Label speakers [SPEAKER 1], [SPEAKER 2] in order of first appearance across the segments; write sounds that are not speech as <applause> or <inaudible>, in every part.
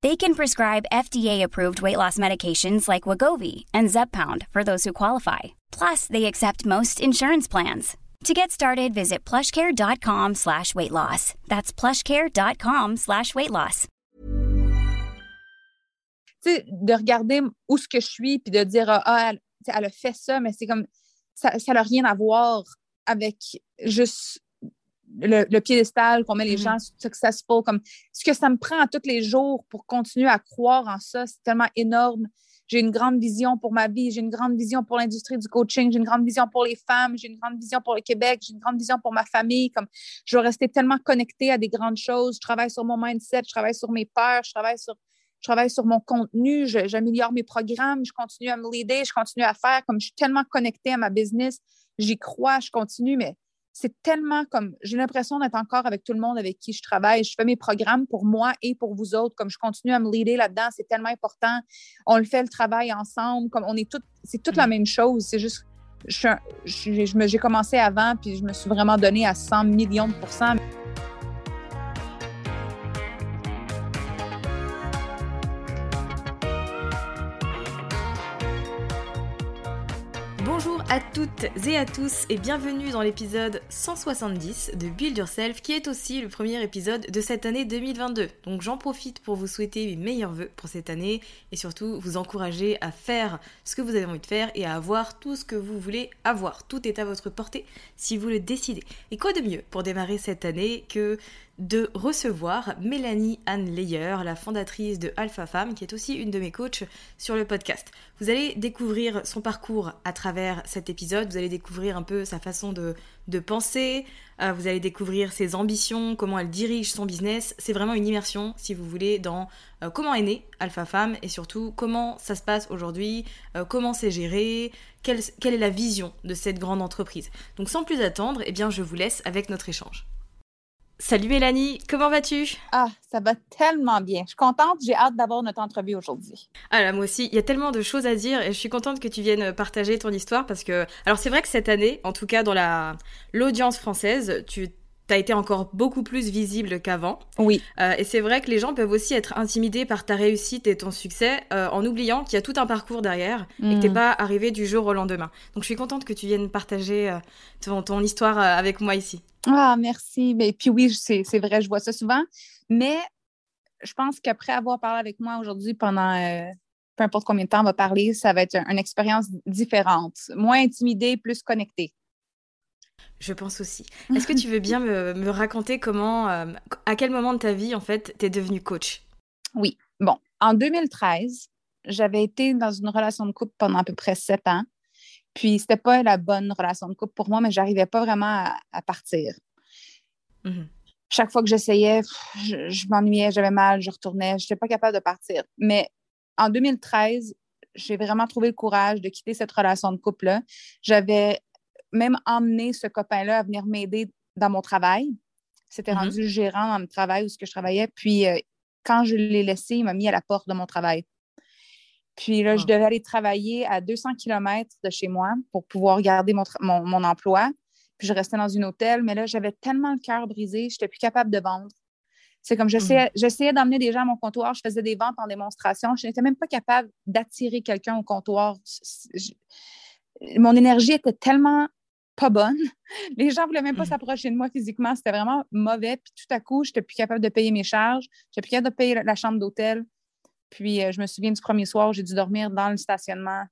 [SPEAKER 1] They can prescribe FDA-approved weight loss medications like Wagovi and Zepbound for those who qualify. Plus, they accept most insurance plans. To get started, visit plushcare.com slash weight loss. That's plushcare.com slash weight loss.
[SPEAKER 2] De regarder où ce que je suis puis de dire ah elle, elle a fait ça mais c'est comme ça n'a rien à voir avec juste le, le piédestal qu'on met les
[SPEAKER 1] Mhm.
[SPEAKER 2] gens successful comme ce que ça me prend tous les jours pour continuer à croire en ça c'est tellement énorme. J'ai une grande vision pour ma vie j'ai une grande vision pour l'industrie du coaching j'ai une grande vision pour les femmes j'ai une grande vision pour le Québec j'ai une grande vision pour ma famille comme je veux rester tellement connectée à des grandes choses. Je travaille sur mon mindset je travaille sur mes peurs je travaille sur je travaille sur mon contenu, j'améliore mes programmes, je continue à me leader, je continue à faire comme je suis tellement connectée à ma business, j'y crois, je continue, mais c'est tellement comme j'ai l'impression d'être encore avec tout le monde avec qui je travaille. Je fais mes programmes pour moi et pour vous autres, comme je continue à me leader là-dedans, c'est tellement important. On le fait le travail ensemble, comme on est toutes, c'est toute la même chose. C'est juste, je j'ai je me- j'ai commencé avant, puis je me suis vraiment donnée à 100 millions de pourcents.
[SPEAKER 3] À toutes et à tous et bienvenue dans l'épisode 170 de Build Yourself qui est aussi le premier épisode de cette année 2022. Donc j'en profite pour vous souhaiter mes meilleurs vœux pour cette année et surtout vous encourager à faire ce que vous avez envie de faire et à avoir tout ce que vous voulez avoir. Tout est à votre portée si vous le décidez. Et quoi de mieux pour démarrer cette année que de recevoir Mélanie Anne Leyer, la fondatrice de Alpha Femme, qui est aussi une de mes coachs sur le podcast. Vous allez découvrir son parcours à travers cet épisode, vous allez découvrir un peu sa façon de, penser, euh, vous allez découvrir ses ambitions, comment elle dirige son business. C'est vraiment une immersion, si vous voulez, dans euh, comment est née Alpha Femme et surtout comment ça se passe aujourd'hui, euh, comment c'est géré, quelle, quelle est la vision de cette grande entreprise. Donc sans plus attendre, eh bien je vous laisse avec notre échange. Salut Mélanie, comment vas-tu?
[SPEAKER 2] Ah, ça va tellement bien. Je suis contente, j'ai hâte d'avoir notre entrevue aujourd'hui.
[SPEAKER 3] Ah là, moi aussi, il y a tellement de choses à dire et je suis contente que tu viennes partager ton histoire parce que, alors c'est vrai que cette année, en tout cas dans la l'audience française, tu as été encore beaucoup plus visible qu'avant.
[SPEAKER 2] Oui.
[SPEAKER 3] Euh, et c'est vrai que les gens peuvent aussi être intimidés par ta réussite et ton succès euh, en oubliant qu'il y a tout un parcours derrière et que t'es
[SPEAKER 2] Mm.
[SPEAKER 3] pas arrivé du jour au lendemain. Donc je suis contente que tu viennes partager euh, ton, ton histoire avec moi ici.
[SPEAKER 2] Ah, merci. Mais puis oui, c'est c'est vrai, je vois ça souvent. Mais je pense qu'après avoir parlé avec moi aujourd'hui pendant peu importe combien de temps on va parler, ça va être un- une expérience différente. Moins intimidée, plus connectée.
[SPEAKER 3] Je pense aussi. <laughs> Est-ce que tu veux bien me, me raconter comment, euh, à quel moment de ta vie en fait t'es devenue coach?
[SPEAKER 2] Oui. Bon, en 2013, j'avais été dans une relation de couple pendant à peu près sept ans. Puis, c'était pas la bonne relation de couple pour moi, mais j'arrivais pas vraiment à, à partir.
[SPEAKER 3] Mhm.
[SPEAKER 2] Chaque fois que j'essayais, je, je m'ennuyais, j'avais mal, je retournais, je n'étais pas capable de partir. Mais en 2013, j'ai vraiment trouvé le courage de quitter cette relation de couple-là. J'avais même emmené ce copain-là à venir m'aider dans mon travail. C'était
[SPEAKER 3] Mhm.
[SPEAKER 2] rendu gérant dans le travail où ce que je travaillais. Puis, euh, quand je l'ai laissé, il m'a mis à la porte de mon travail. Puis là, je
[SPEAKER 3] Ah.
[SPEAKER 2] devais aller travailler à 200 km de chez moi pour pouvoir garder mon, mon, mon emploi. Puis je restais dans une hôtel, mais là, j'avais tellement le cœur brisé, je n'étais plus capable de vendre. C'est comme j'essayais, j'essayais d'emmener des gens à mon comptoir, je faisais des ventes en démonstration. Je n'étais même pas capable d'attirer quelqu'un au comptoir. mon énergie était tellement pas bonne. <laughs> Les gens ne voulaient même pas s'approcher de moi physiquement. C'était vraiment mauvais. Puis tout à coup, je n'étais plus capable de payer mes charges. Je n'étais plus capable de payer la chambre d'hôtel. Puis euh, je me souviens du premier soir, j'ai dû dormir dans le stationnement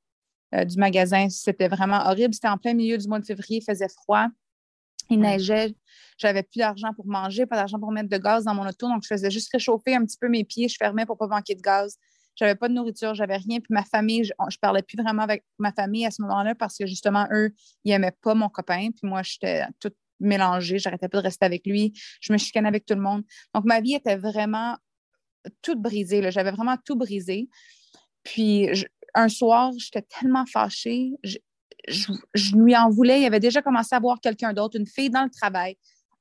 [SPEAKER 2] euh, du magasin. C'était vraiment horrible. C'était en plein milieu du mois de février, il faisait froid. Il neigeait. J'avais plus d'argent pour manger, pas d'argent pour mettre de gaz dans mon auto. Donc, je faisais juste réchauffer un petit peu mes pieds. Je fermais pour pas manquer de gaz. J'avais pas de nourriture, j'avais rien. Puis ma famille, je, ne parlais plus vraiment avec ma famille à ce moment-là parce que justement, eux, ils n'aimaient pas mon copain. Puis moi, j'étais toute mélangée. J'arrêtais pas de rester avec lui. Je me chicanais avec tout le monde. Donc, ma vie était vraiment toute brisée. J'avais vraiment tout brisé. Puis un soir, j'étais tellement fâchée. Je, lui en voulais. Il avait déjà commencé à voir quelqu'un d'autre, une fille dans le travail.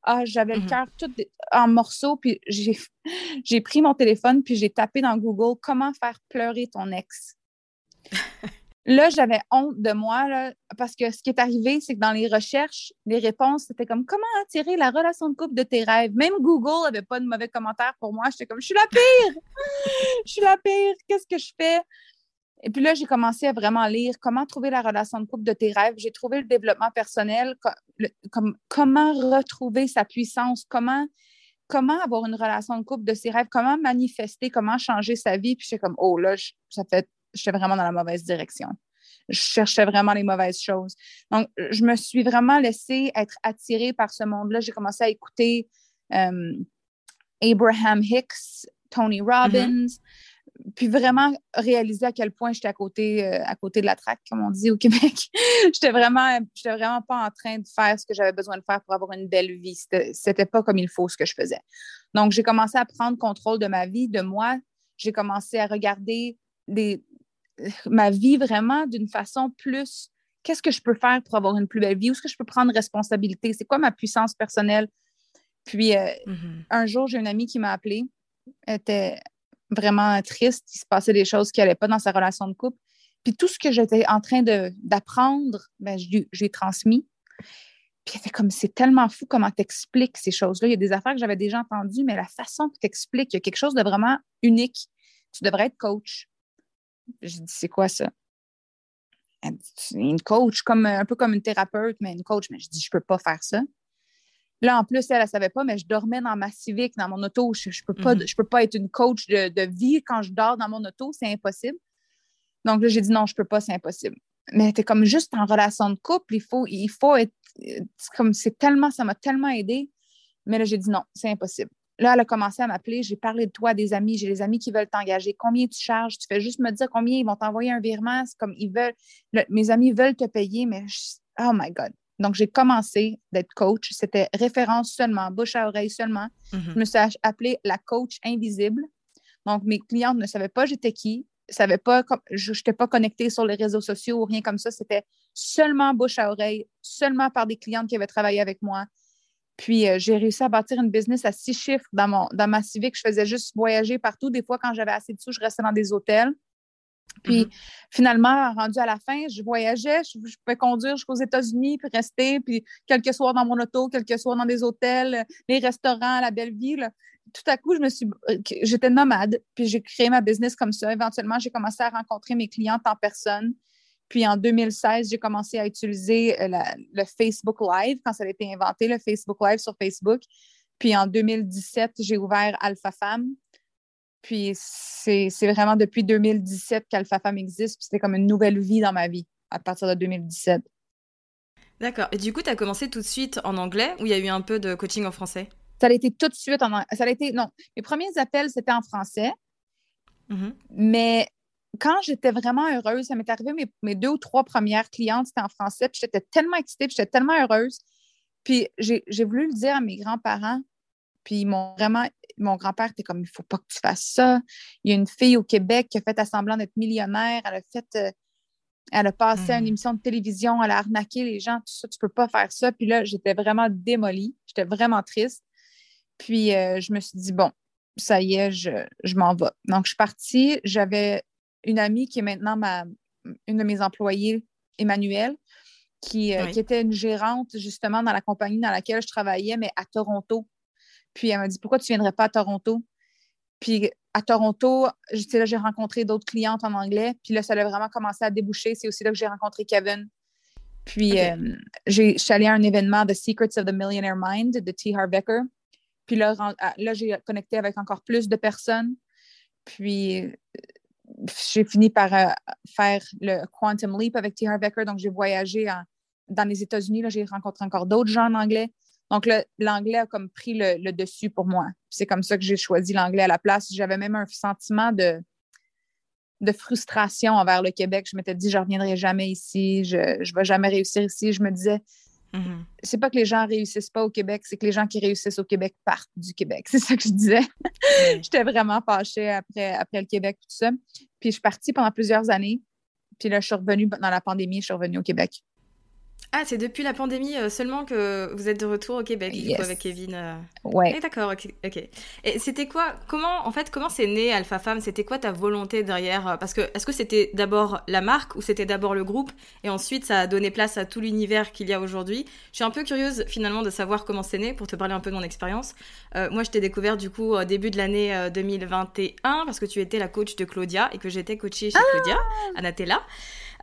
[SPEAKER 2] Ah, j'avais le mhm. cœur tout en morceaux, puis <laughs> j'ai pris mon téléphone, puis j'ai tapé dans Google comment faire pleurer ton ex. là, j'avais honte de moi, là, parce que ce qui est arrivé, c'est que dans les recherches, les réponses, c'était comme comment attirer la relation de couple de tes rêves. Même Google n'avait pas de mauvais commentaires pour moi. J'étais comme, je suis la pire! <laughs> Je suis la pire! Qu'est-ce que je fais? Et puis là, j'ai commencé à vraiment lire comment trouver la relation de couple de tes rêves. J'ai trouvé le développement personnel, comme, comment retrouver sa puissance, comment, comment avoir une relation de couple de ses rêves, comment manifester, comment changer sa vie. Puis j'étais comme, oh là, ça fait, j'étais vraiment dans la mauvaise direction. Je cherchais vraiment les mauvaises choses. Donc, je me suis vraiment laissée être attirée par ce monde-là. J'ai commencé à écouter euh, Abraham Hicks, Tony Robbins. Mm-hmm puis vraiment réaliser à quel point j'étais à côté, euh, à côté de la traque, comme on dit au <laughs> Québec. j'étais vraiment, j'étais vraiment pas en train de faire ce que j'avais besoin de faire pour avoir une belle vie. C'était pas comme il faut ce que je faisais. Donc, j'ai commencé à prendre contrôle de ma vie, de moi. J'ai commencé à regarder ma vie vraiment d'une façon plus qu'est-ce que je peux faire pour avoir une plus belle vie? Où est-ce que je peux prendre responsabilité? C'est quoi ma puissance personnelle? Puis, euh, mm-hmm. un jour, j'ai une amie qui m'a appelée. Elle était vraiment triste. Il se passait des choses qui n'allaient pas dans sa relation de couple. Puis tout ce que j'étais en train d'apprendre, ben, j'ai transmis. Puis était comme, c'est tellement fou comment tu expliques ces choses-là. Il y a des affaires que j'avais déjà entendues, mais la façon que tu expliques, il y a quelque chose de vraiment unique. Tu devrais être coach. Je dis, c'est quoi ça? Une coach, comme, un peu comme une thérapeute, mais une coach. Mais je dis, je ne peux pas faire ça. Là, en plus, elle ne savait pas, mais je dormais dans ma Civic, dans mon auto. Je ne peux, pas, mhm. peux pas être une coach de, vie quand je dors dans mon auto. C'est impossible. Donc là, j'ai dit non, je ne peux pas, c'est impossible. Mais tu comme juste en relation de couple, il faut, il faut être. comme c'est tellement, ça m'a tellement aidé. Mais là, j'ai dit non, c'est impossible. Là, elle a commencé à m'appeler. J'ai parlé de toi à des amis. J'ai des amis qui veulent t'engager. Combien tu charges? Tu fais juste me dire combien ils vont t'envoyer un virement. C'est comme ils veulent. mes amis veulent te payer, mais oh my God. Donc, j'ai commencé d'être coach. C'était référence seulement, bouche à oreille seulement. Mhm. Je me suis appelée la coach invisible. Donc, mes clientes ne savaient pas j'étais qui, savaient pas, je n'étais pas connectée sur les réseaux sociaux ou rien comme ça. C'était seulement bouche à oreille, seulement par des clientes qui avaient travaillé avec moi. Puis, euh, j'ai réussi à bâtir une business à six chiffres dans, mon, dans ma civique. Je faisais juste voyager partout. Des fois, quand j'avais assez de sous, je restais dans des hôtels. Puis mm-hmm. finalement, rendu à la fin, je voyageais, je, pouvais conduire jusqu'aux États-Unis, puis rester, puis quelques soirs dans mon auto, quelques soirs dans des hôtels, les restaurants, la belle ville. Tout à coup, je me suis, euh, j'étais nomade, puis j'ai créé ma business comme ça. Éventuellement, j'ai commencé à rencontrer mes clientes en personne. Puis en 2016, j'ai commencé à utiliser euh, le Facebook Live quand ça a été inventé, le Facebook Live sur Facebook. Puis en 2017, j'ai ouvert Alpha Femme, puis c'est vraiment depuis 2017 qu'Alpha Femme existe. Puis c'était comme une nouvelle vie dans ma vie à partir de 2017.
[SPEAKER 3] D'accord. Et du coup, tu as commencé tout de suite en anglais ou il y a eu un peu de coaching en français?
[SPEAKER 2] Ça a été tout de suite en anglais. Ça a été, non, mes premiers appels, c'était en français. Mm-hmm. Mais quand j'étais vraiment heureuse, ça m'est arrivé, mes, mes, deux ou trois premières clientes, c'était en français. Puis j'étais tellement excitée, puis j'étais tellement heureuse. Puis j'ai voulu le dire à mes grands-parents. Puis mon, vraiment, mon grand-père était comme, il faut pas que tu fasses ça. Il y a une fille au Québec qui a fait semblant d'être millionnaire. Elle a fait, euh, elle a passé à une mmh. émission de télévision, elle a arnaqué les gens, tout ça, tu peux pas faire ça. Puis là, j'étais vraiment démolie. J'étais vraiment triste. Puis euh, je me suis dit, bon, ça y est, je, m'en vais. Donc, je suis partie. J'avais une amie qui est maintenant ma, une de mes employées, Emmanuelle, qui, euh, qui était une gérante justement dans la compagnie dans laquelle je travaillais, mais à Toronto. Puis elle m'a dit Pourquoi tu ne viendrais pas à Toronto? Puis à Toronto, là, j'ai rencontré d'autres clientes en anglais. Puis là, ça a vraiment commencé à déboucher. C'est aussi là que j'ai rencontré Kevin. Puis euh, je suis allée à un événement, The Secrets of the Millionaire Mind de T. Harv Eker. Puis là, là j'ai connecté avec encore plus de personnes. Puis j'ai fini par euh, faire le Quantum Leap avec T. Harv Eker. Donc, j'ai voyagé dans les États-Unis. J'ai rencontré encore d'autres gens en anglais. Donc, l'anglais a comme pris le, dessus pour moi. C'est comme ça que j'ai choisi l'anglais à la place. J'avais même un sentiment de, de frustration envers le Québec. Je m'étais dit, je ne reviendrai jamais ici, je ne vais jamais réussir ici. Je me disais, mm-hmm. c'est pas que les gens ne réussissent pas au Québec, c'est que les gens qui réussissent au Québec partent du Québec. <laughs> C'est ça que je disais. J'étais vraiment fâchée après, après le Québec, tout ça. Puis je suis partie pendant plusieurs années. Puis là, je suis revenue dans la pandémie, je suis revenue au Québec.
[SPEAKER 3] Ah, c'est depuis la pandémie euh, seulement que vous êtes de retour au Québec, avec Kevin. Euh.
[SPEAKER 2] Ouais.
[SPEAKER 3] Eh, d'accord, ok. Et c'était quoi, comment, en fait, comment c'est né Alpha Femme? C'était quoi ta volonté derrière euh, Parce que, est-ce que c'était d'abord la marque ou c'était d'abord le groupe? Et ensuite ça a donné place à tout l'univers qu'il y a aujourd'hui Je suis un peu curieuse finalement de savoir comment c'est né pour te parler un peu de mon expérience. moi, je t'ai découvert du coup au début de l'année 2021 parce que tu étais la coach de Claudia et que j'étais coachée chez Claudia, à Natella.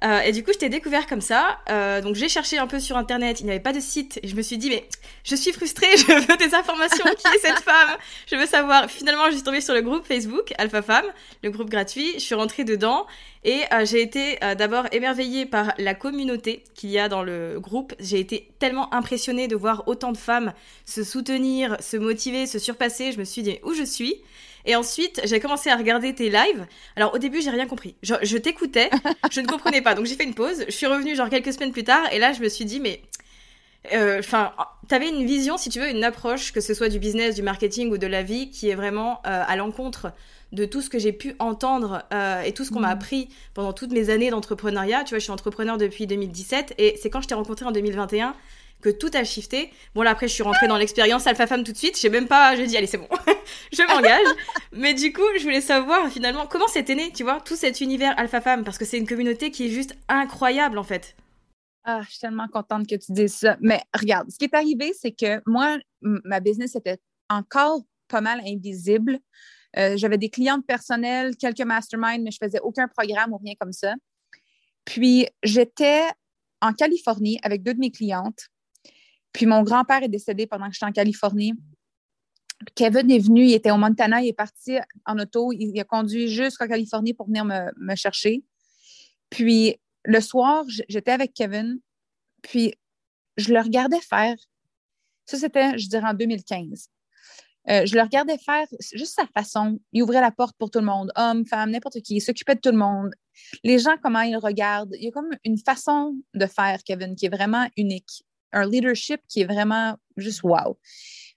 [SPEAKER 3] Euh, et du coup, je t'ai découvert comme ça. Euh, donc, j'ai cherché un peu sur Internet. Il n'y avait pas de site. Et je me suis dit, mais je suis frustrée. <laughs> Je veux des informations. Qui est cette femme? Je veux savoir. Finalement, je suis tombée sur le groupe Facebook Alpha Femme, le groupe gratuit. Je suis rentrée dedans. Et euh, j'ai été d'abord émerveillée par la communauté qu'il y a dans le groupe. J'ai été tellement impressionnée de voir autant de femmes se soutenir, se motiver, se surpasser. Je me suis dit, où je suis? Et ensuite, j'ai commencé à regarder tes lives. Alors au début, j'ai rien compris. je t'écoutais, je ne comprenais pas. Donc j'ai fait une pause. Je suis revenue genre quelques semaines plus tard et là, je me suis dit mais euh, enfin, tu avais une vision, si tu veux, une approche, que ce soit du business, du marketing ou de la vie, qui est vraiment euh, à l'encontre de tout ce que j'ai pu entendre euh, et tout ce qu'on m'a mm. appris pendant toutes mes années d'entrepreneuriat. Tu vois, je suis entrepreneur depuis 2017 et c'est quand je t'ai rencontré en 2021 que tout a shifté. Bon, là, après, je suis rentrée dans l'expérience Alpha Femme tout de suite. J'ai même pas, j'ai dit, allez, c'est bon, <laughs> je m'engage. Mais du coup, je voulais savoir finalement comment c'était né, tu vois, tout cet univers Alpha Femme, parce que c'est une communauté qui est juste incroyable, en fait.
[SPEAKER 2] Ah, je suis tellement contente que tu dises ça. Mais regarde, ce qui est arrivé, c'est que moi, ma business était encore pas mal invisible. Euh, j'avais des clientes personnelles, quelques masterminds, mais je faisais aucun programme ou rien comme ça. Puis, j'étais en Californie avec deux de mes clientes. Puis mon grand-père est décédé pendant que j'étais en Californie. Kevin est venu, il était au Montana, il est parti en auto, il, a conduit jusqu'en Californie pour venir me, chercher. Puis le soir, j'étais avec Kevin, puis je le regardais faire. Ça, c'était, je dirais, en 2015. Euh, je le regardais faire juste sa façon. Il ouvrait la porte pour tout le monde, homme, femme, n'importe qui. Il s'occupait de tout le monde. Les gens, comment ils regardent. Il y a comme une façon de faire, Kevin, qui est vraiment unique un leadership qui est vraiment juste wow.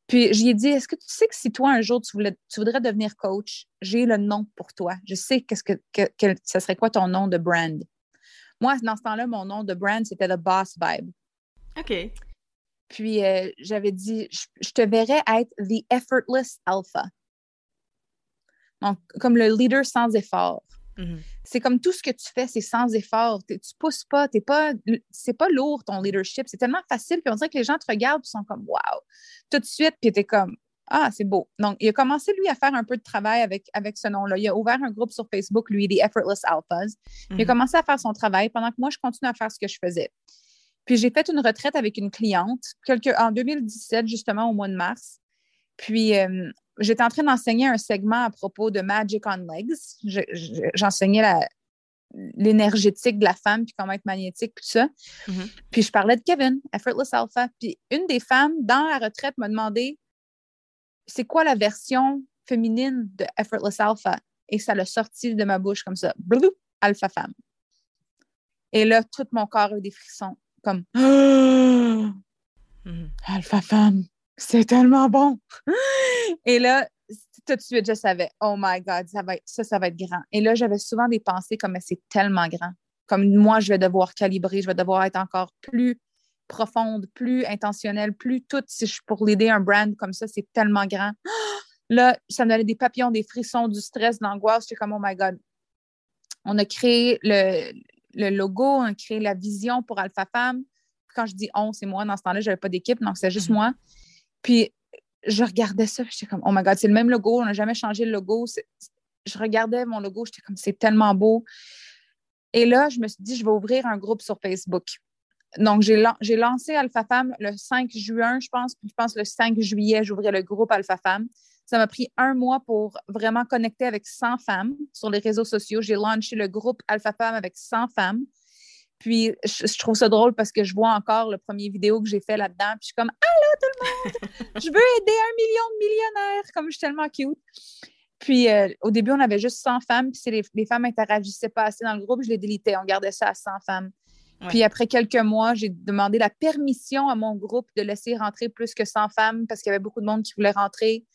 [SPEAKER 2] Puis j'y ai dit, est-ce que tu sais que si toi, un jour, tu, voulais, tu voudrais devenir coach, j'ai le nom pour toi. Je sais qu'est-ce que, que, ça serait quoi ton nom de brand. Moi, dans ce temps-là, mon nom de brand, c'était The Boss Vibe.
[SPEAKER 3] OK.
[SPEAKER 2] Puis euh, j'avais dit, je, te verrais être The Effortless Alpha. Donc, comme le leader sans effort. Mm-hmm. C'est comme tout ce que tu fais, c'est sans effort. Tu pousses pas, t'es pas, c'est pas lourd ton leadership. C'est tellement facile, puis on dirait que les gens te regardent et sont comme wow. Tout de suite, puis tu es comme ah, c'est beau. Donc, il a commencé, lui, à faire un peu de travail avec, avec ce nom-là. Il a ouvert un groupe sur Facebook, lui, The Effortless Alphas. Il a mm-hmm. commencé à faire son travail pendant que moi, je continue à faire ce que je faisais. Puis, j'ai fait une retraite avec une cliente quelque, en 2017, justement, au mois de mars. Puis, euh, j'étais en train d'enseigner un segment à propos de Magic on Legs. J'enseignais l'énergétique de la femme, puis comment être magnétique, tout ça. Mm-hmm. Puis je parlais de Kevin, Effortless Alpha. Puis une des femmes dans la retraite m'a demandé c'est quoi la version féminine de Effortless Alpha? Et ça l'a sorti de ma bouche comme ça. Blou, alpha femme. Et là, tout mon corps a eu des frissons, comme <gasps> mm-hmm. Alpha femme c'est tellement bon. <laughs> Et là, tout de suite, je savais, oh my God, ça, va être, ça, ça va être grand. Et là, j'avais souvent des pensées comme, c'est tellement grand. Comme moi, je vais devoir calibrer, je vais devoir être encore plus profonde, plus intentionnelle, plus toute. Si je suis pour l'aider un brand comme ça, c'est tellement grand. <gasps> Là, ça me donnait des papillons, des frissons, du stress, de l'angoisse. J'étais comme, oh my God. On a créé le, le logo, on a créé la vision pour Alpha Femme. Quand je dis on, c'est moi. Dans ce temps-là, je n'avais pas d'équipe, donc c'est juste mm-hmm. moi. Puis je regardais ça, j'étais comme, oh my God, c'est le même logo, on n'a jamais changé le logo. Je regardais mon logo, j'étais comme, c'est tellement beau. Et là, je me suis dit, je vais ouvrir un groupe sur Facebook. Donc, j'ai lancé Alpha Femme le 5 juin, je pense, puis je pense le 5 juillet, j'ouvrais le groupe Alpha Femme. Ça m'a pris un mois pour vraiment connecter avec 100 femmes sur les réseaux sociaux. J'ai lancé le groupe Alpha Femme avec 100 femmes. Puis je, trouve ça drôle parce que je vois encore le premier vidéo que j'ai fait là-dedans. Puis je suis comme Allô tout le monde! <laughs> je veux aider un million de millionnaires! Comme je suis tellement cute. Puis euh, au début, on avait juste 100 femmes. Puis si les, les femmes interagissaient pas assez dans le groupe, je les délitais. On gardait ça à 100 femmes. Puis après quelques mois, j'ai demandé la permission à mon groupe de laisser rentrer plus que 100 femmes parce qu'il y avait beaucoup de monde qui voulait rentrer.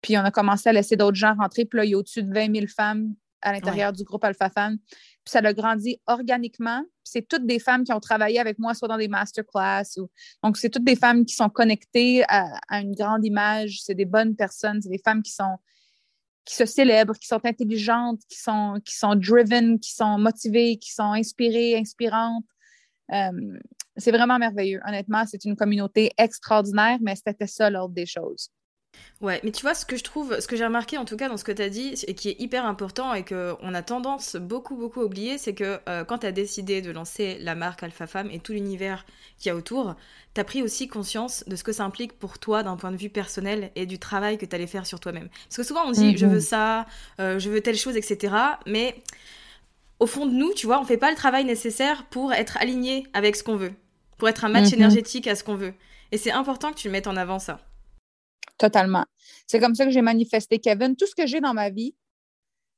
[SPEAKER 2] Puis on a commencé à laisser d'autres gens rentrer. Puis là, il y a au-dessus de 20 000 femmes à l'intérieur du groupe Alpha Femmes. Puis ça a grandi organiquement. C'est toutes des femmes qui ont travaillé avec moi, soit dans des masterclass. Ou... Donc, c'est toutes des femmes qui sont connectées à, une grande image. C'est des bonnes personnes. C'est des femmes qui sont qui se célèbrent, qui sont intelligentes, qui sont, qui sont driven, qui sont motivées, qui sont inspirées, inspirantes. Euh, c'est vraiment merveilleux. Honnêtement, c'est une communauté extraordinaire, mais c'était ça l'ordre des choses.
[SPEAKER 3] Ouais, mais tu vois, ce que je trouve, ce que j'ai remarqué en tout cas dans ce que tu as dit, et qui est hyper important et qu'on a tendance beaucoup, beaucoup à oublier, c'est que euh, quand tu as décidé de lancer la marque Alpha Femme et tout l'univers qu'il y a autour, tu as pris aussi conscience de ce que ça implique pour toi d'un point de vue personnel et du travail que tu allais faire sur toi-même. Parce que souvent on dit, je veux ça, euh, je veux telle chose, etc. Mais au fond de nous, tu vois, on fait pas le travail nécessaire pour être aligné avec ce qu'on veut, pour être un match mhm. énergétique à ce qu'on veut. Et c'est important que tu le mettes en avant ça.
[SPEAKER 2] Totalement. C'est comme ça que j'ai manifesté Kevin. Tout ce que j'ai dans ma vie,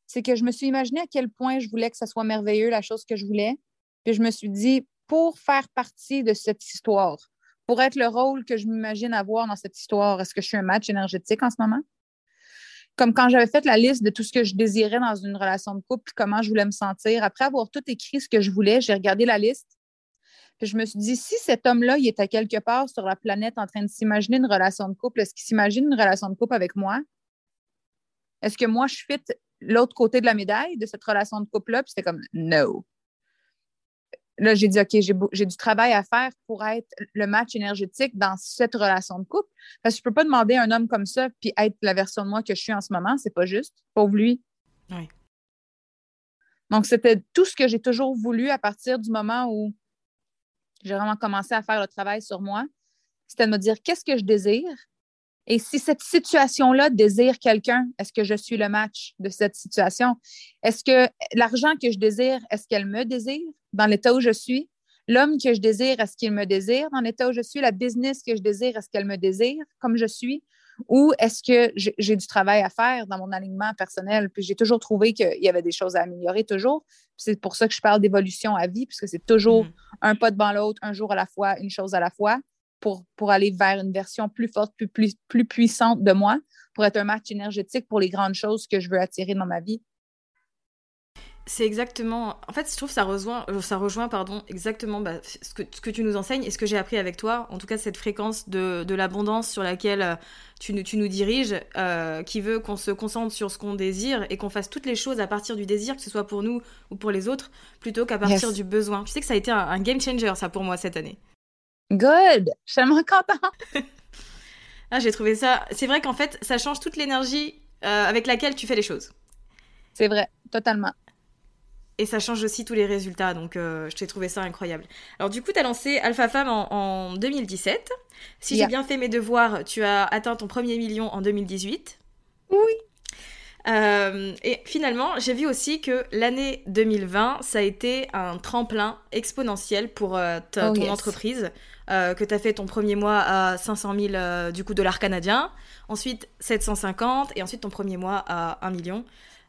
[SPEAKER 2] c'est que je me suis imaginé à quel point je voulais que ça soit merveilleux, la chose que je voulais. Puis je me suis dit, pour faire partie de cette histoire, pour être le rôle que je m'imagine avoir dans cette histoire, est-ce que je suis un match énergétique en ce moment? Comme quand j'avais fait la liste de tout ce que je désirais dans une relation de couple, comment je voulais me sentir, après avoir tout écrit ce que je voulais, j'ai regardé la liste puis je me suis dit, si cet homme-là, il était quelque part sur la planète en train de s'imaginer une relation de couple, est-ce qu'il s'imagine une relation de couple avec moi? Est-ce que moi, je fit l'autre côté de la médaille de cette relation de couple-là? Puis c'était comme, no. Là, j'ai dit, OK, j'ai du travail à faire pour être le match énergétique dans cette relation de couple. Parce que je ne peux pas demander à un homme comme ça puis être la version de moi que je suis en ce moment. C'est pas juste. Pauvre lui.
[SPEAKER 3] Oui.
[SPEAKER 2] Donc, c'était tout ce que j'ai toujours voulu à partir du moment où j'ai vraiment commencé à faire le travail sur moi, c'était de me dire qu'est-ce que je désire? Et si cette situation-là désire quelqu'un, est-ce que je suis le match de cette situation? Est-ce que l'argent que je désire, est-ce qu'elle me désire dans l'état où je suis? L'homme que je désire, est-ce qu'il me désire dans l'état où je suis? La business que je désire, est-ce qu'elle me désire comme je suis? Ou est-ce que j'ai du travail à faire dans mon alignement personnel? Puis j'ai toujours trouvé qu'il y avait des choses à améliorer, toujours. C'est pour ça que je parle d'évolution à vie, puisque c'est toujours mm. un pas devant l'autre, un jour à la fois, une chose à la fois, pour, pour aller vers une version plus forte, plus, plus, plus puissante de moi, pour être un match énergétique pour les grandes choses que je veux attirer dans ma vie.
[SPEAKER 3] C'est exactement. En fait, je trouve que ça rejoint, euh, ça rejoint pardon, exactement bah, ce, que, ce, que, tu nous enseignes et ce que j'ai appris avec toi. En tout cas, cette fréquence de, de l'abondance sur laquelle euh, tu, tu nous diriges, euh, qui veut qu'on se concentre sur ce qu'on désire et qu'on fasse toutes les choses à partir du désir, que ce soit pour nous ou pour les autres, plutôt qu'à partir du besoin. Tu sais que ça a été un, game changer, ça, pour moi, cette année.
[SPEAKER 2] Good! Tellement contente! <laughs>
[SPEAKER 3] ah, j'ai trouvé ça. C'est vrai qu'en fait, ça change toute l'énergie avec laquelle tu fais les choses.
[SPEAKER 2] C'est vrai, totalement
[SPEAKER 3] et ça change aussi tous les résultats, donc euh, je t'ai trouvé ça incroyable. Alors du coup, tu as lancé Alpha Femme en, 2017. Si j'ai bien fait mes devoirs, tu as atteint ton premier million en 2018.
[SPEAKER 2] Oui.
[SPEAKER 3] Euh, et finalement, j'ai vu aussi que l'année 2020, ça a été un tremplin exponentiel pour euh, ta, oh, ton entreprise. que tu as fait ton premier mois à 500 000 du coup dollars canadiens, ensuite 750 et ensuite ton premier mois à 1 million.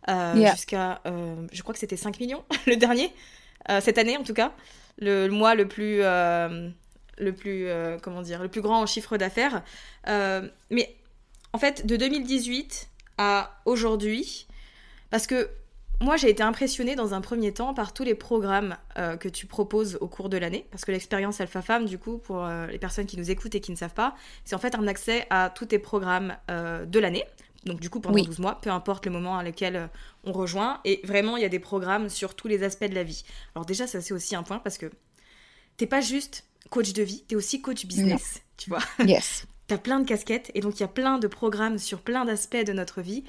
[SPEAKER 3] Euh, jusqu'à, euh, je crois que c'était 5 millions, <laughs> le dernier, euh, cette année en tout cas, le, mois le plus, le plus, comment dire, le plus grand en chiffre d'affaires. mais en fait, de 2018 à aujourd'hui, parce que moi, j'ai été impressionnée dans un premier temps par tous les programmes que tu proposes au cours de l'année, parce que l'expérience Alpha Femme, du coup, pour les personnes qui nous écoutent et qui ne savent pas, c'est en fait un accès à tous tes programmes de l'année donc du coup pendant 12 mois, peu importe le moment à lequel euh, on rejoint. Et vraiment, il y a des programmes sur tous les aspects de la vie. Alors déjà, ça c'est aussi un point parce que t'es pas juste coach de vie, t'es aussi coach business, tu vois.
[SPEAKER 2] Yes. <laughs>
[SPEAKER 3] tu as plein de casquettes et donc il y a plein de programmes sur plein d'aspects de notre vie.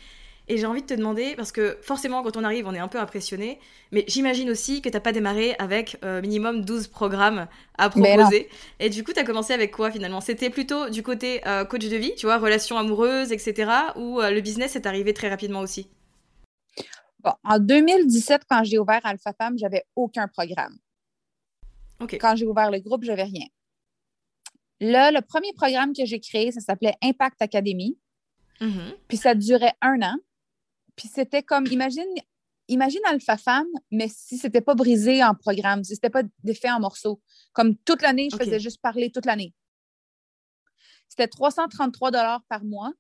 [SPEAKER 3] Et j'ai envie de te demander, parce que forcément, quand on arrive, on est un peu impressionné, mais j'imagine aussi que tu n'as pas démarré avec euh, minimum 12 programmes à proposer. Et du coup, tu as commencé avec quoi finalement? C'était plutôt du côté euh, coach de vie, tu vois, relations amoureuses, etc., ou euh, le business est arrivé très rapidement aussi?
[SPEAKER 2] Bon, En 2017, quand j'ai ouvert Alpha Femme, j'avais aucun programme. Quand j'ai ouvert le groupe, j'avais rien. Là, le premier programme que j'ai créé, ça s'appelait Impact Academy. Mm-hmm. Puis ça durait un an. Puis c'était comme, imagine, imagine Alpha Femme, mais si c'était pas brisé en programme, si c'était pas défait en morceaux. Comme toute l'année, je faisais juste parler toute l'année. C'était 333 dollars par mois.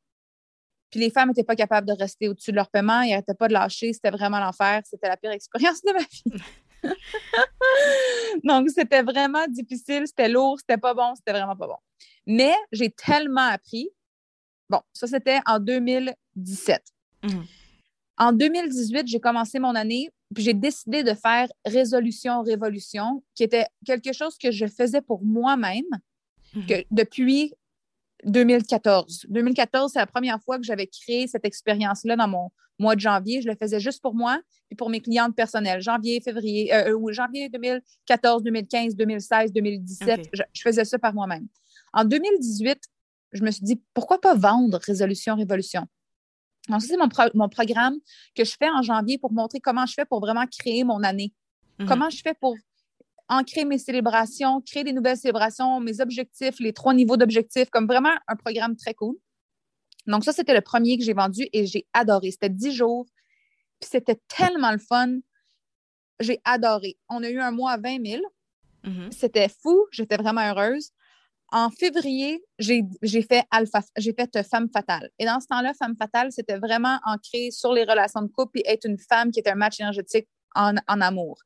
[SPEAKER 2] Puis les femmes n'étaient pas capables de rester au-dessus de leur paiement, ils n'arrêtaient pas de lâcher, c'était vraiment l'enfer, c'était la pire expérience de ma vie. <laughs> Donc, c'était vraiment difficile, c'était lourd, c'était pas bon, c'était vraiment pas bon. Mais j'ai tellement appris. Bon, ça, c'était en 2017. En 2018, j'ai commencé mon année, puis j'ai décidé de faire résolution révolution, qui était quelque chose que je faisais pour moi-même mhm. depuis 2014. 2014, c'est la première fois que j'avais créé cette expérience-là dans mon mois de janvier. Je le faisais juste pour moi et pour mes clientes personnelles. Janvier, février, euh, ou janvier 2014, 2015, 2016, 2017, je, je, faisais ça par moi-même. En 2018, je me suis dit, pourquoi pas vendre Résolution Révolution? Donc, c'est mon, mon, programme que je fais en janvier pour montrer comment je fais pour vraiment créer mon année. Mhm. Comment je fais pour ancrer mes célébrations, créer des nouvelles célébrations, mes objectifs, les trois niveaux d'objectifs, comme vraiment un programme très cool. Donc, ça, c'était le premier que j'ai vendu et j'ai adoré. C'était dix jours. Puis c'était tellement le fun. J'ai adoré. On a eu un mois à 20 000. Mhm. C'était fou. J'étais vraiment heureuse en février, j'ai fait Alpha, j'ai fait Femme Fatale. Et dans ce temps-là, Femme Fatale, c'était vraiment ancré sur les relations de couple et être une femme qui est un match énergétique en, amour.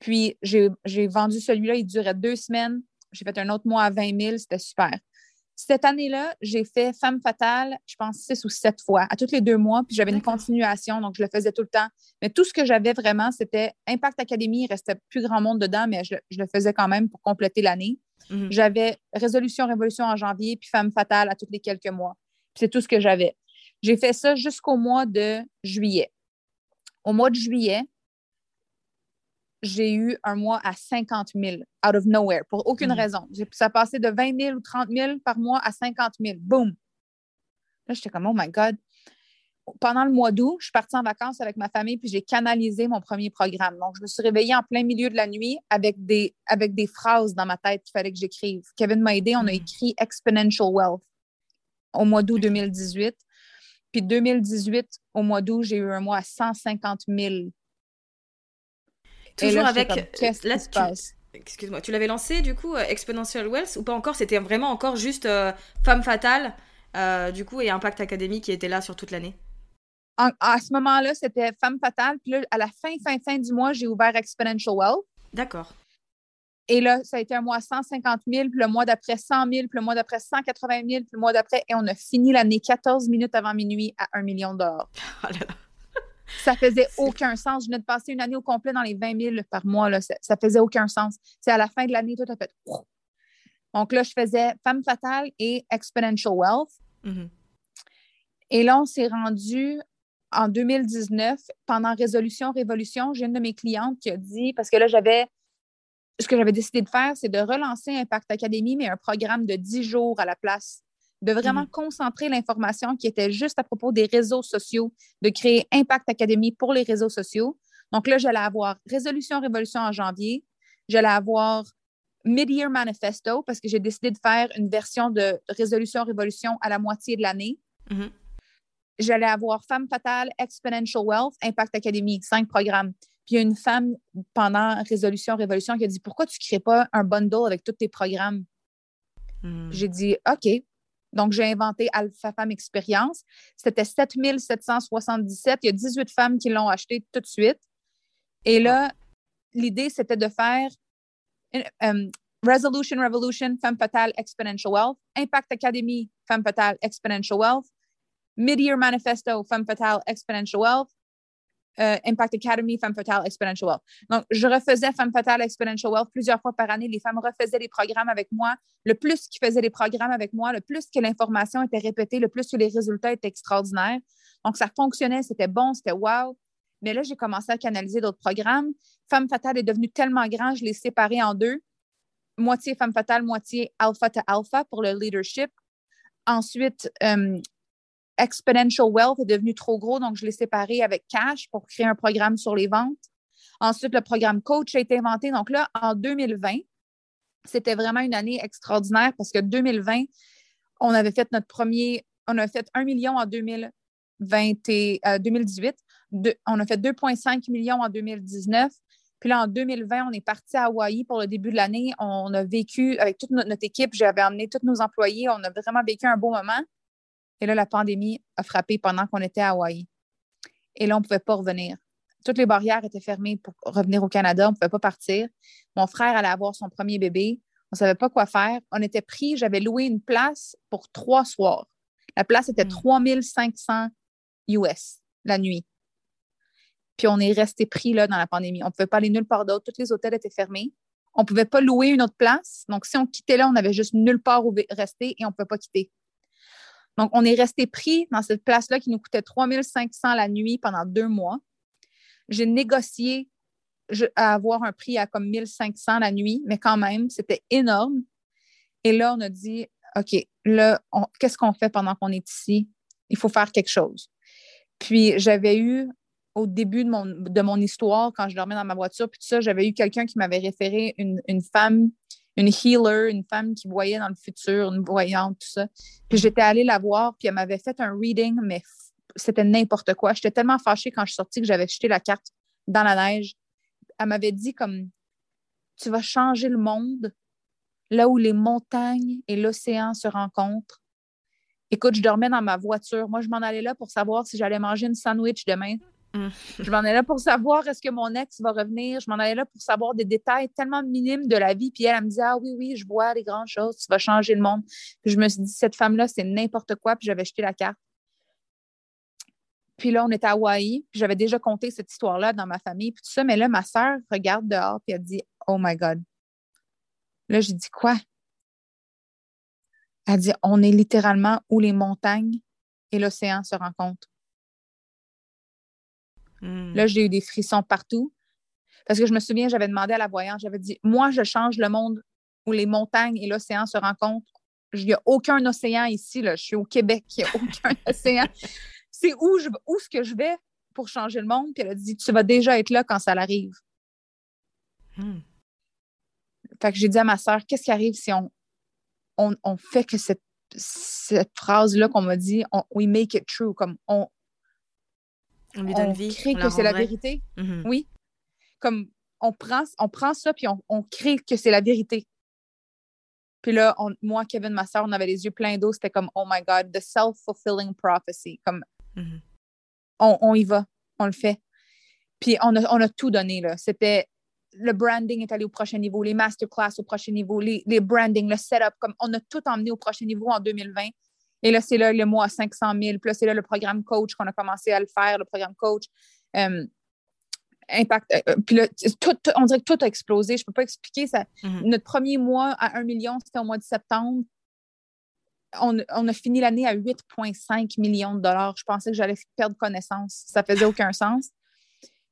[SPEAKER 2] Puis j'ai vendu celui-là, il durait deux semaines. J'ai fait un autre mois à 20 000, c'était super. Cette année-là, j'ai fait Femme Fatale, je pense, six ou sept fois, à tous les deux mois, puis j'avais une continuation, donc je le faisais tout le temps. Mais tout ce que j'avais vraiment, c'était Impact Academy, il restait plus grand monde dedans, mais je, je le faisais quand même pour compléter l'année. Mhm. J'avais Résolution Révolution en janvier, puis Femme Fatale à tous les quelques mois. C'est tout ce que j'avais. J'ai fait ça jusqu'au mois de juillet. Au mois de juillet, j'ai eu un mois à 50 000 out of nowhere pour aucune mhm. raison. Ça passait de 20 000 ou 30 000 par mois à 50 000. Boom! Là, j'étais comme, oh my God pendant le mois d'août, je suis partie en vacances avec ma famille puis j'ai canalisé mon premier programme. Donc, je me suis réveillée en plein milieu de la nuit avec des, avec des phrases dans ma tête qu'il fallait que j'écrive. Kevin m'a aidé, on a hmm. écrit Exponential Wealth au mois d'août 2018. Puis 2018, au mois d'août, j'ai eu un mois à 150 000.
[SPEAKER 3] Toujours avec. Qu'est-ce qui se passe? Excuse-moi, tu l'avais lancé du coup, euh, Exponential Wealth, ou pas encore? C'était vraiment encore juste euh, Femme Fatale, euh, du coup, et Impact Academy qui était là sur toute l'année
[SPEAKER 2] à ce moment-là, c'était Femme Fatale. Puis là, à la fin, fin, fin du mois, j'ai ouvert Exponential Wealth.
[SPEAKER 3] D'accord.
[SPEAKER 2] Et là, ça a été un mois 150 000, puis le mois d'après 100 000, puis le mois d'après 180 000, puis le mois d'après, et on a fini l'année 14 minutes avant minuit à 1 million de dollars. <laughs> Oh ça faisait aucun sens. Je venais de passer une année au complet dans les 20 000 par mois. Là. Ça, ça faisait aucun sens. C'est à la fin de l'année, tout a fait. Donc là, je faisais Femme Fatale et Exponential Wealth. Mm-hmm. Et là, on s'est rendu en 2019, pendant Résolution Révolution, j'ai une de mes clientes qui a dit, parce que là, j'avais, ce que j'avais décidé de faire, c'est de relancer Impact Academy, mais un programme de 10 jours à la place, de vraiment mhm. concentrer l'information qui était juste à propos des réseaux sociaux, de créer Impact Academy pour les réseaux sociaux. Donc là, j'allais avoir Résolution Révolution en janvier, j'allais avoir Mid-Year Manifesto, parce que j'ai décidé de faire une version de Résolution Révolution à la moitié de l'année. Mhm j'allais avoir Femme Fatale, Exponential Wealth, Impact Academy, cinq programmes. Puis il y a une femme pendant Résolution Révolution qui a dit Pourquoi tu ne crées pas un bundle avec tous tes programmes? Hmm. J'ai dit OK. Donc, j'ai inventé Alpha Femme Expérience. C'était 7777. Il y a 18 femmes qui l'ont acheté tout de suite. Et là, l'idée, c'était de faire um, Resolution Revolution, Femme Fatale, Exponential Wealth, Impact Academy, Femme Fatale, Exponential Wealth, Mid-Year Manifesto, Femme Fatale, Exponential Wealth, euh, Impact Academy, Femme Fatale, Exponential Wealth. Donc, je refaisais Femme Fatale, Exponential Wealth plusieurs fois par année. Les femmes refaisaient les programmes avec moi. Le plus qu'ils faisaient les programmes avec moi, le plus que l'information était répétée, le plus que les résultats étaient extraordinaires. Donc, ça fonctionnait, c'était bon, c'était wow. Mais là, j'ai commencé à canaliser d'autres programmes. Femme Fatale est devenue tellement grand, je l'ai séparé en deux. Moitié Femme Fatale, moitié Alpha to Alpha pour le leadership. Ensuite, euh, Exponential Wealth est devenu trop gros, donc je l'ai séparé avec Cash pour créer un programme sur les ventes. Ensuite, le programme Coach a été inventé. Donc là, en 2020, c'était vraiment une année extraordinaire parce que 2020, on avait fait notre premier, on a fait 1 million en 2020 et, 2018, euh, on a fait 2,5 millions en 2019. Puis là, en 2020, on est parti à Hawaï pour le début de l'année. On a vécu avec toute notre, notre équipe, j'avais amené tous nos employés, on a vraiment vécu un beau moment. Et là, la pandémie a frappé pendant qu'on était à Hawaï. Et là, on ne pouvait pas revenir. Toutes les barrières étaient fermées pour revenir au Canada. On ne pouvait pas partir. Mon frère allait avoir son premier bébé. On ne savait pas quoi faire. On était pris. J'avais loué une place pour trois soirs. La place était 3500 hmm. US la nuit. Puis on est resté pris là dans la pandémie. On ne pouvait pas aller nulle part d'autre. Tous les hôtels étaient fermés. On ne pouvait pas louer une autre place. Donc, si on quittait là, on n'avait juste nulle part où rester et on ne pouvait pas quitter. Donc, on est resté pris dans cette place-là qui nous coûtait 3500 la nuit pendant deux mois. J'ai négocié à avoir un prix à comme 1500 la nuit, mais quand même, c'était énorme. Et là, on a dit, OK, là, qu'est-ce qu'on fait pendant qu'on est ici? Il faut faire quelque chose. Puis, j'avais eu, au début de mon, histoire, quand je dormais dans ma voiture, puis tout ça, j'avais eu quelqu'un qui m'avait référé une femme une healer, une femme qui voyait dans le futur, une voyante, tout ça. Puis j'étais allée la voir, puis elle m'avait fait un reading, mais c'était n'importe quoi. J'étais tellement fâchée quand je suis sortie que j'avais jeté la carte dans la neige. Elle m'avait dit comme tu vas changer le monde là où les montagnes et l'océan se rencontrent. Écoute, je dormais dans ma voiture. Moi, je m'en allais là pour savoir si j'allais manger une sandwich demain. <laughs> Je m'en allais là pour savoir est-ce que mon ex va revenir. Je m'en allais là pour savoir des détails tellement minimes de la vie. Puis elle, me disait Ah oui, oui, je vois les grandes choses, tu vas changer le monde. Puis je me suis dit Cette femme-là, c'est n'importe quoi. Puis j'avais jeté la carte. Puis là, on était à Hawaï. Puis j'avais déjà compté cette histoire-là dans ma famille. Puis tout ça. Mais là, ma soeur regarde dehors. Puis elle dit Oh my God. Là, j'ai dit Quoi? Elle dit On est littéralement où les montagnes et l'océan se rencontrent. Hmm. Là, j'ai eu des frissons partout. Parce que je me souviens, j'avais demandé à la voyante, j'avais dit Moi, je change le monde où les montagnes et l'océan se rencontrent. Il n'y a aucun océan ici. Là. Je suis au Québec, il n'y a <laughs> aucun océan. C'est où, je, où ce que je vais pour changer le monde? Puis elle a dit Tu vas déjà être là quand ça arrive. Hmm. Fait que j'ai dit à ma soeur Qu'est-ce qui arrive si on, on, fait que cette, cette phrase-là qu'on m'a dit, we make it true, comme on,
[SPEAKER 3] on lui donne vie.
[SPEAKER 2] crée que c'est la vérité. Mm-hmm. Oui. Comme on prend, on prend ça, puis on, crée que c'est la vérité. Puis là, moi, Kevin, ma soeur, on avait les yeux pleins d'eau. C'était comme, oh my God, the self-fulfilling prophecy. Comme, mm-hmm. on, y va, on le fait. Puis on a, on a tout donné, là. C'était, le branding est allé au prochain niveau, les masterclass au prochain niveau, les, les branding, le setup, comme on a tout emmené au prochain niveau en 2020. Et là, c'est là le mois à 500 000. Puis là, c'est là le programme coach qu'on a commencé à le faire, le programme coach. Euh, impact. Euh, puis là, tout, on dirait que tout a explosé. Je ne peux pas expliquer ça. Mm-hmm. Notre premier mois à 1 million, c'était au mois de septembre. On, a fini l'année à 8,5 millions de dollars. Je pensais que j'allais perdre connaissance. Ça faisait aucun sens.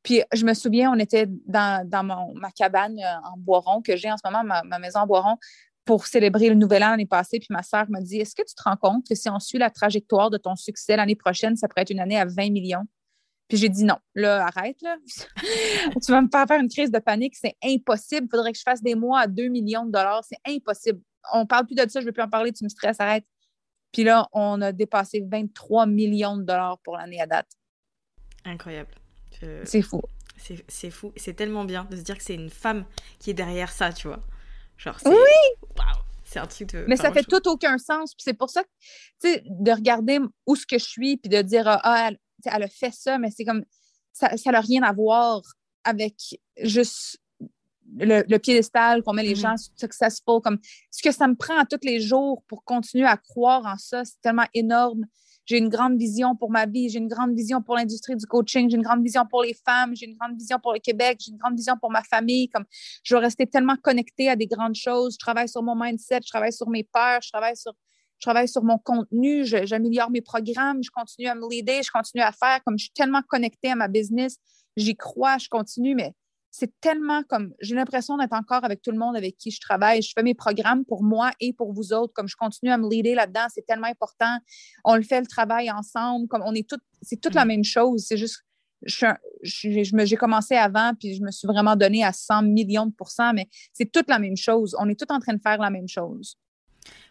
[SPEAKER 2] Puis je me souviens, on était dans, dans ma cabane euh, en Boiron, que j'ai en ce moment, ma, ma, maison en Boiron pour célébrer le nouvel an l'année passée. Puis ma sœur m'a dit Est-ce que tu te rends compte que si on suit la trajectoire de ton succès l'année prochaine, ça pourrait être une année à 20 millions? Puis j'ai dit non, là, arrête, là. <laughs> tu vas me faire faire une crise de panique, c'est impossible. Il faudrait que je fasse des mois à 2 millions de dollars, c'est impossible. On parle plus de ça, je ne veux plus en parler, tu me stresses, arrête. Puis là, on a dépassé 23 millions de dollars pour l'année à date.
[SPEAKER 3] Incroyable.
[SPEAKER 2] C'est fou.
[SPEAKER 3] C'est fou. C'est tellement bien de se dire que c'est une femme qui est derrière ça, tu vois
[SPEAKER 2] oui!
[SPEAKER 3] C'est un truc de...
[SPEAKER 2] Mais ça fait tout aucun sens. Puis c'est pour ça que, tu sais, de regarder où ce que je suis, puis de dire, ah, elle, elle, a fait ça, mais c'est comme, ça n'a rien à voir avec juste le, le piédestal qu'on met les mm-hmm. gens successful. Comme, ce que ça me prend tous les jours pour continuer à croire en ça, c'est tellement énorme. j'ai une grande vision pour ma vie, j'ai une grande vision pour l'industrie du coaching, j'ai une grande vision pour les femmes, j'ai une grande vision pour le Québec, j'ai une grande vision pour ma famille. Comme je veux rester tellement connectée à des grandes choses. Je travaille sur mon mindset, je travaille sur mes peurs, je travaille sur, je travaille sur mon contenu, j'améliore mes programmes, je continue à me leader, je continue à faire. Comme je suis tellement connectée à ma business, j'y crois, je continue, mais c'est tellement comme j'ai l'impression d'être encore avec tout le monde avec qui je travaille. Je fais mes programmes pour moi et pour vous autres. Comme je continue à me leader là-dedans, c'est tellement important. On le fait le travail ensemble. Comme on est tout, c'est toute la mm. même chose. C'est juste, j'ai commencé avant, puis je me suis vraiment donné à 100 millions de pourcents, mais c'est toute la même chose. On est tout en train de faire la même chose.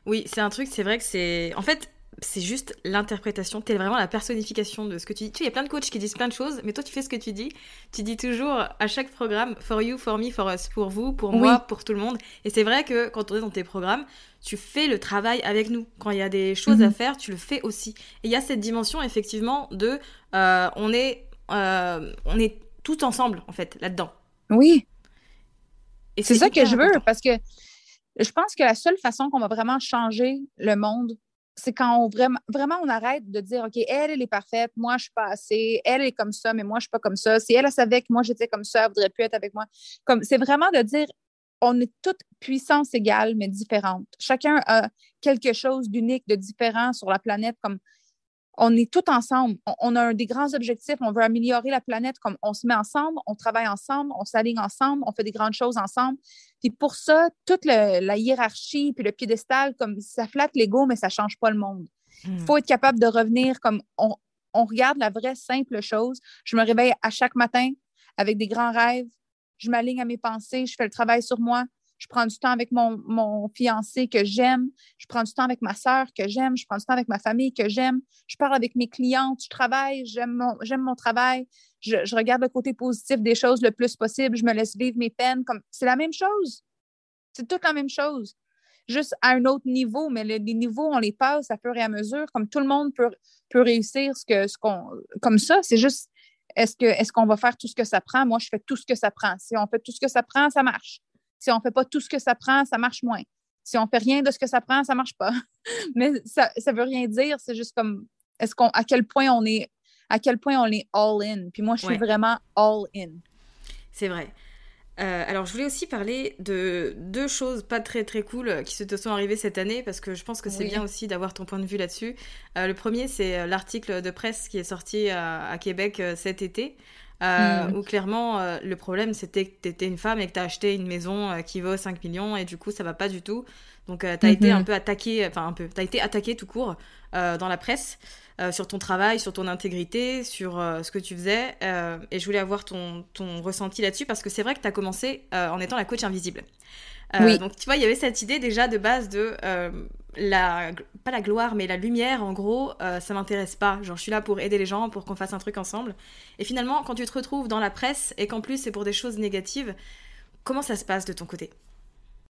[SPEAKER 3] Oui, c'est un truc, c'est vrai que c'est. En fait, c'est juste l'interprétation. Tu es vraiment la personnification de ce que tu dis. Tu il y a plein de coachs qui disent plein de choses, mais toi, tu fais ce que tu dis. Tu dis toujours à chaque programme, for you, for me, for us, pour vous, pour moi, pour tout le monde. Et c'est vrai que quand on est dans tes programmes, tu fais le travail avec nous. Quand il y a des choses à mhm. faire, tu le fais aussi. Et il y a cette dimension, effectivement, de euh, on, est, euh, on est tout ensemble, en fait, là-dedans.
[SPEAKER 2] Oui. Et c'est ça que je veux, parce que je pense que la seule façon qu'on va vraiment changer le monde, c'est quand on vraiment, on arrête de dire OK, elle, elle est parfaite, moi, je suis pas assez, elle est comme ça, mais moi, je suis pas comme ça. Si elle, elle savait que moi, j'étais comme ça, elle voudrait plus être avec moi. Comme, c'est vraiment de dire on est toutes puissances égales, mais différentes. Chacun a quelque chose d'unique, de différent sur la planète. Comme on est tous ensemble. On, a des grands objectifs. On veut améliorer la planète. Comme on se met ensemble, on travaille ensemble, on s'aligne ensemble, on fait des grandes choses ensemble. Puis pour ça, toute la hiérarchie puis le piédestal, comme ça flatte l'ego, mais ça change pas le monde. Il hmm. faut être capable de revenir comme on, on regarde la vraie simple chose. Je me réveille à chaque matin avec des grands rêves. Je m'aligne à mes pensées. Je fais le travail sur moi je prends du temps avec mon, fiancé que j'aime, je prends du temps avec ma sœur que j'aime, je prends du temps avec ma famille que j'aime, je parle avec mes clientes, je travaille, j'aime mon, mon travail, je, regarde le côté positif des choses le plus possible, je me laisse vivre mes peines. C'est la même chose. C'est toute la même chose. Juste à un autre niveau, mais les niveaux, on les passe à fur et à mesure. Comme tout le monde peut, peut réussir ce que, ce comme ça, c'est juste est-ce, est-ce qu'on va faire tout ce que ça prend? Moi, je fais tout ce que ça prend. Si on fait tout ce que ça prend, ça marche. Si on ne fait pas tout ce que ça prend, ça marche moins. Si on ne fait rien de ce que ça prend, ça ne marche pas. <laughs> Mais ça ne veut rien dire. C'est juste comme est-ce qu'on à quel point on est à quel point on est all in? Puis moi, je suis vraiment all in.
[SPEAKER 3] C'est vrai. Euh, alors, je voulais aussi parler de deux choses pas très très cool qui se te sont arrivées cette année parce que je pense que c'est bien aussi d'avoir ton point de vue là-dessus. Euh, le premier, c'est euh, l'article de presse qui est sorti à Québec cet été euh, mm. Où clairement, euh, le problème c'était que tu étais une femme et que tu as acheté une maison euh, qui vaut 5 millions et du coup, ça va pas du tout. Donc, tu as été mm-hmm. un peu attaqué, enfin, un peu, tu as été attaqué tout court dans la presse. sur ton travail, sur ton intégrité, sur ce que tu faisais. et je voulais avoir ton, ton ressenti là-dessus parce que c'est vrai que tu as commencé en étant la coach invisible. oui. Donc, tu vois, il y avait cette idée déjà de base de pas la gloire, mais la lumière, en gros, euh, ça m'intéresse pas. Genre, je suis là pour aider les gens, pour qu'on fasse un truc ensemble. Et finalement, quand tu te retrouves dans la presse et qu'en plus c'est pour des choses négatives, comment ça se passe de ton côté?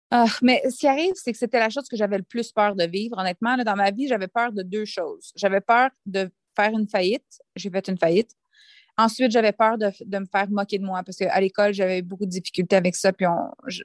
[SPEAKER 2] Ah, mais ce qui arrive, c'est que c'était la chose que j'avais le plus peur de vivre. Honnêtement, dans ma vie, j'avais peur de deux choses. J'avais peur de faire une faillite. J'ai fait une faillite. Ensuite, j'avais peur de, me faire moquer de moi parce qu'à l'école, j'avais beaucoup de difficultés avec ça. Puis je,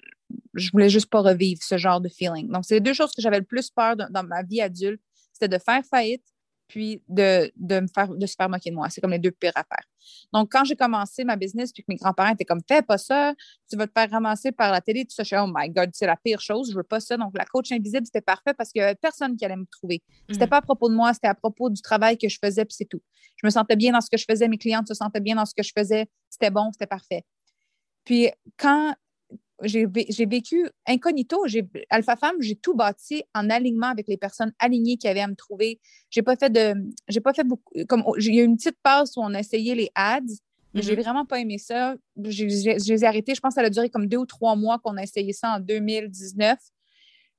[SPEAKER 2] je, voulais juste pas revivre ce genre de feeling. Donc, c'est les deux choses que j'avais le plus peur dans ma vie adulte. C'était de faire faillite puis de, me faire, de se faire moquer de moi. C'est comme les deux pires affaires. Donc, quand j'ai commencé ma business, puis que mes grands-parents étaient comme, fais pas ça, tu vas te faire ramasser par la télé, tout ça, je suis, oh my God, c'est la pire chose, je veux pas ça. Donc, la coach invisible, c'était parfait parce qu'il y avait personne qui allait me trouver. C'était mm. pas à propos de moi, c'était à propos du travail que je faisais, puis c'est tout. Je me sentais bien dans ce que je faisais, mes clientes se sentaient bien dans ce que je faisais, c'était bon, c'était parfait. Puis, quand j'ai vécu incognito. Alpha Femme, j'ai tout bâti en alignement avec les personnes alignées qui avaient à me trouver. J'ai pas fait de. J'ai pas fait beaucoup. Comme il y a eu une petite passe où on a essayé les ads. mais J'ai mm-hmm. vraiment pas aimé ça. Je les ai arrêtés. Je pense que ça a duré comme deux ou trois mois qu'on a essayé ça en 2019.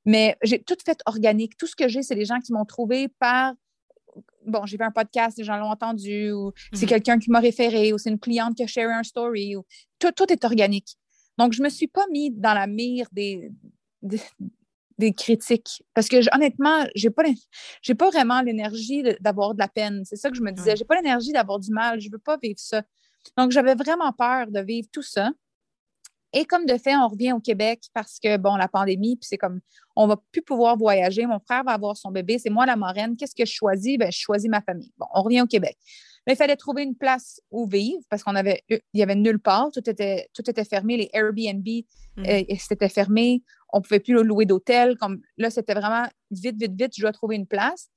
[SPEAKER 2] Mais j'ai tout fait organique. Tout ce que j'ai, c'est les gens qui m'ont trouvé par bon, j'ai fait un podcast, les gens l'ont entendu, ou c'est mm-hmm. quelqu'un qui m'a référé, ou c'est une cliente qui a share un story, ou tout, tout est organique. Donc, je ne me suis pas mis dans la mire des, des, critiques parce que honnêtement, je n'ai pas, pas vraiment l'énergie d'avoir de la peine. C'est ça que je me disais. Je n'ai pas l'énergie d'avoir du mal. Je ne veux pas vivre ça. Donc, j'avais vraiment peur de vivre tout ça. Et comme de fait, on revient au Québec parce que, bon, la pandémie, puis c'est comme, on va plus pouvoir voyager. Mon frère va avoir son bébé, c'est moi la marraine. Qu'est-ce que je choisis? Ben, je choisis ma famille. Bon, on revient au Québec. Mais il fallait trouver une place où vivre parce qu'on avait, il y avait nulle part. Tout était, tout était fermé. Les Airbnb, mm. euh, c'était fermé. On ne pouvait plus louer d'hôtel. Comme là, c'était vraiment vite, vite, vite. Je dois trouver une place.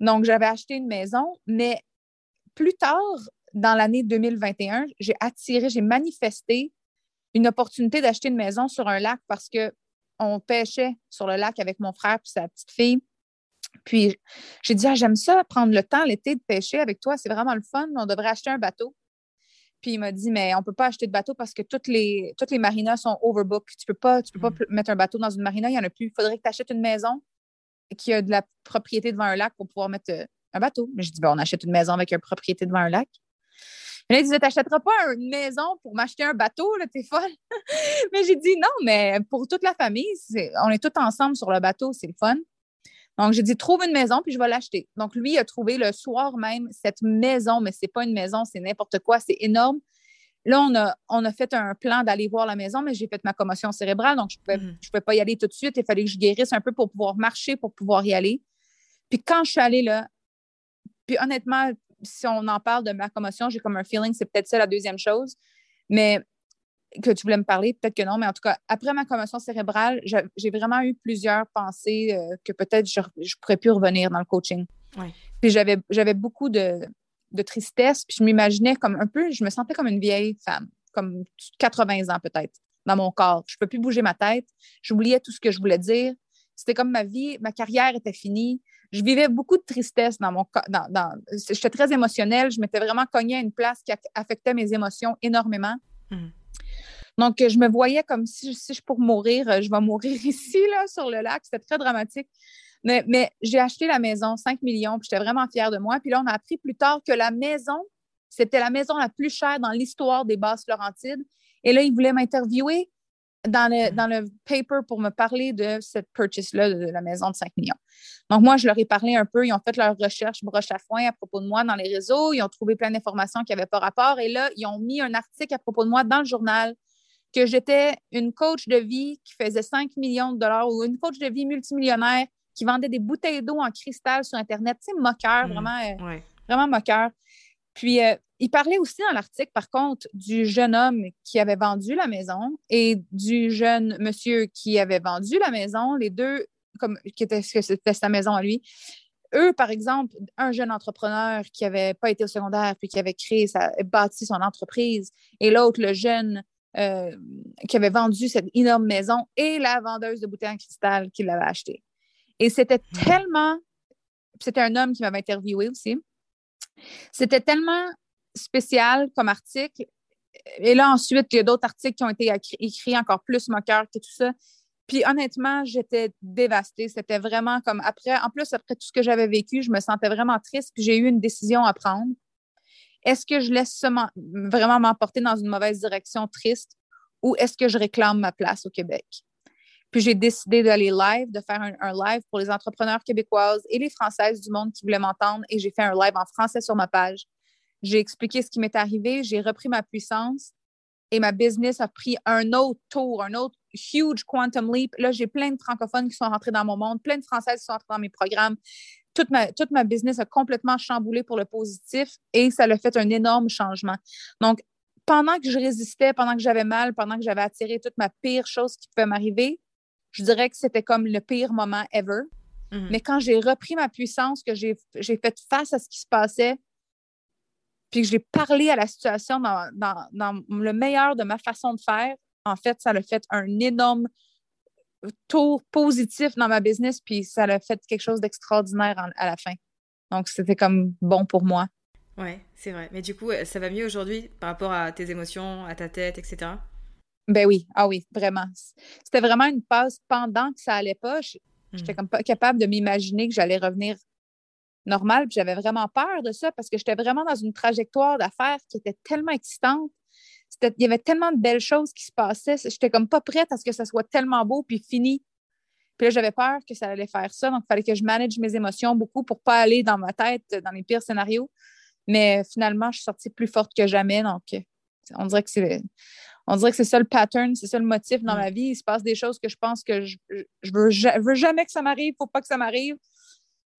[SPEAKER 2] Donc, j'avais acheté une maison. Mais plus tard, dans l'année 2021, j'ai attiré, j'ai manifesté une opportunité d'acheter une maison sur un lac parce qu'on pêchait sur le lac avec mon frère et sa petite fille. Puis j'ai dit, ah, j'aime ça, prendre le temps l'été de pêcher avec toi, c'est vraiment le fun, on devrait acheter un bateau. Puis il m'a dit, mais on ne peut pas acheter de bateau parce que toutes les, toutes les marinas sont overbooked. Tu ne peux, pas, tu peux pas mm. mettre un bateau dans une marina, il n'y en a plus. Il faudrait que tu achètes une maison qui a de la propriété devant un lac pour pouvoir mettre euh, un bateau. Mais je dis, ben, on achète une maison avec une propriété devant un lac. Mais là, il disait, t'achèteras pas une maison pour m'acheter un bateau, là, t'es folle. <laughs> mais j'ai dit, non, mais pour toute la famille, on est tous ensemble sur le bateau, c'est le fun. Donc, j'ai dit, trouve une maison, puis je vais l'acheter. Donc, lui, il a trouvé le soir même cette maison, mais c'est pas une maison, c'est n'importe quoi, c'est énorme. Là, on a, on a fait un plan d'aller voir la maison, mais j'ai fait ma commotion cérébrale, donc je ne pouvais, mm-hmm. pouvais pas y aller tout de suite. Il fallait que je guérisse un peu pour pouvoir marcher, pour pouvoir y aller. Puis quand je suis allée là, puis honnêtement, si on en parle de ma commotion, j'ai comme un feeling, c'est peut-être ça la deuxième chose. Mais que tu voulais me parler, peut-être que non, mais en tout cas, après ma commotion cérébrale, j'ai vraiment eu plusieurs pensées euh, que peut-être je ne pourrais plus revenir dans le coaching. Puis j'avais beaucoup de, tristesse, puis je m'imaginais comme un peu, je me sentais comme une vieille femme, comme 80 ans peut-être, dans mon corps. Je ne peux plus bouger ma tête, j'oubliais tout ce que je voulais dire. C'était comme ma vie, ma carrière était finie je vivais beaucoup de tristesse dans mon dans, dans J'étais très émotionnelle. Je m'étais vraiment cognée à une place qui affectait mes émotions énormément. Mhm. Donc, je me voyais comme si, je pour mourir, euh, je vais mourir <laughs> ici, là, sur le lac. C'était très dramatique. Mais, j'ai acheté la maison, 5 millions, puis j'étais vraiment fière de moi. Puis là, on a appris plus tard que la maison, c'était la maison la plus chère dans l'histoire des Basses Laurentides. Et là, ils voulaient m'interviewer dans le, dans le paper pour me parler de cette purchase-là de la maison de 5 millions. Donc, moi, je leur ai parlé un peu. Ils ont fait leur recherche broche à foin à propos de moi dans les réseaux. Ils ont trouvé plein d'informations qui n'avaient pas rapport. Et là, ils ont mis un article à propos de moi dans le journal que j'étais une coach de vie qui faisait 5 millions de dollars ou une coach de vie multimillionnaire qui vendait des bouteilles d'eau en cristal sur Internet. Tu sais, moqueur, mmh, vraiment, euh, vraiment moqueur. Puis, euh, il parlait aussi dans l'article, par contre, du jeune homme qui avait vendu la maison et du jeune monsieur qui avait vendu la maison, les deux, comme qui était, que c'était sa maison à lui. Eux, par exemple, un jeune entrepreneur qui n'avait pas été au secondaire puis qui avait créé, sa, bâti son entreprise, et l'autre, le jeune euh, qui avait vendu cette énorme maison et la vendeuse de bouteilles en cristal qui l'avait acheté. Et c'était hmm. tellement. C'était un homme qui m'avait interviewé aussi. C'était tellement spécial comme article. Et là, ensuite, il y a d'autres articles qui ont été écrits encore plus moqueurs que tout ça. Puis honnêtement, j'étais dévastée. C'était vraiment comme après, en plus, après tout ce que j'avais vécu, je me sentais vraiment triste. Puis j'ai eu une décision à prendre. Est-ce que je laisse vraiment m'emporter dans une mauvaise direction triste ou est-ce que je réclame ma place au Québec? Puis j'ai décidé d'aller live, de faire un, live pour les entrepreneurs québécoises et les Françaises du monde qui voulaient m'entendre. Et j'ai fait un live en français sur ma page. J'ai expliqué ce qui m'est arrivé, j'ai repris ma puissance et ma business a pris un autre tour, un autre huge quantum leap. Là, j'ai plein de francophones qui sont rentrés dans mon monde, plein de Françaises qui sont rentrées dans mes programmes. Toute ma, toute ma business a complètement chamboulé pour le positif et ça a fait un énorme changement. Donc, pendant que je résistais, pendant que j'avais mal, pendant que j'avais attiré toute ma pire chose qui pouvait m'arriver, je dirais que c'était comme le pire moment ever. Mm-hmm. Mais quand j'ai repris ma puissance, que j'ai fait face à ce qui se passait, puis que j'ai parlé à la situation dans, le meilleur de ma façon de faire, en fait, ça a fait un énorme tour positif dans ma business, puis ça a fait quelque chose d'extraordinaire à la fin. Donc, c'était comme bon pour moi.
[SPEAKER 3] Ouais, c'est vrai. Mais du coup, ça va mieux aujourd'hui par rapport à tes émotions, à ta tête, etc.
[SPEAKER 2] Ben oui, ah oui, vraiment. C'était vraiment une passe pendant que ça allait pas. J'étais hmm. comme pas capable de m'imaginer que j'allais revenir normal. Puis j'avais vraiment peur de ça parce que j'étais vraiment dans une trajectoire d'affaires qui était tellement excitante. Il y avait tellement de belles choses qui se passaient. J'étais comme pas prête à ce que ça soit tellement beau puis fini. Puis là, j'avais peur que ça allait faire ça. Donc, il fallait que je manage mes émotions beaucoup pour pas aller dans ma tête dans les pires scénarios. Mais finalement, je suis sortie plus forte que jamais. Donc, on dirait que c'est On dirait que c'est ça le pattern, c'est ça le motif dans ma vie. Il se passe des choses que je pense que je, je veux, veux jamais que ça m'arrive, faut pas que ça m'arrive.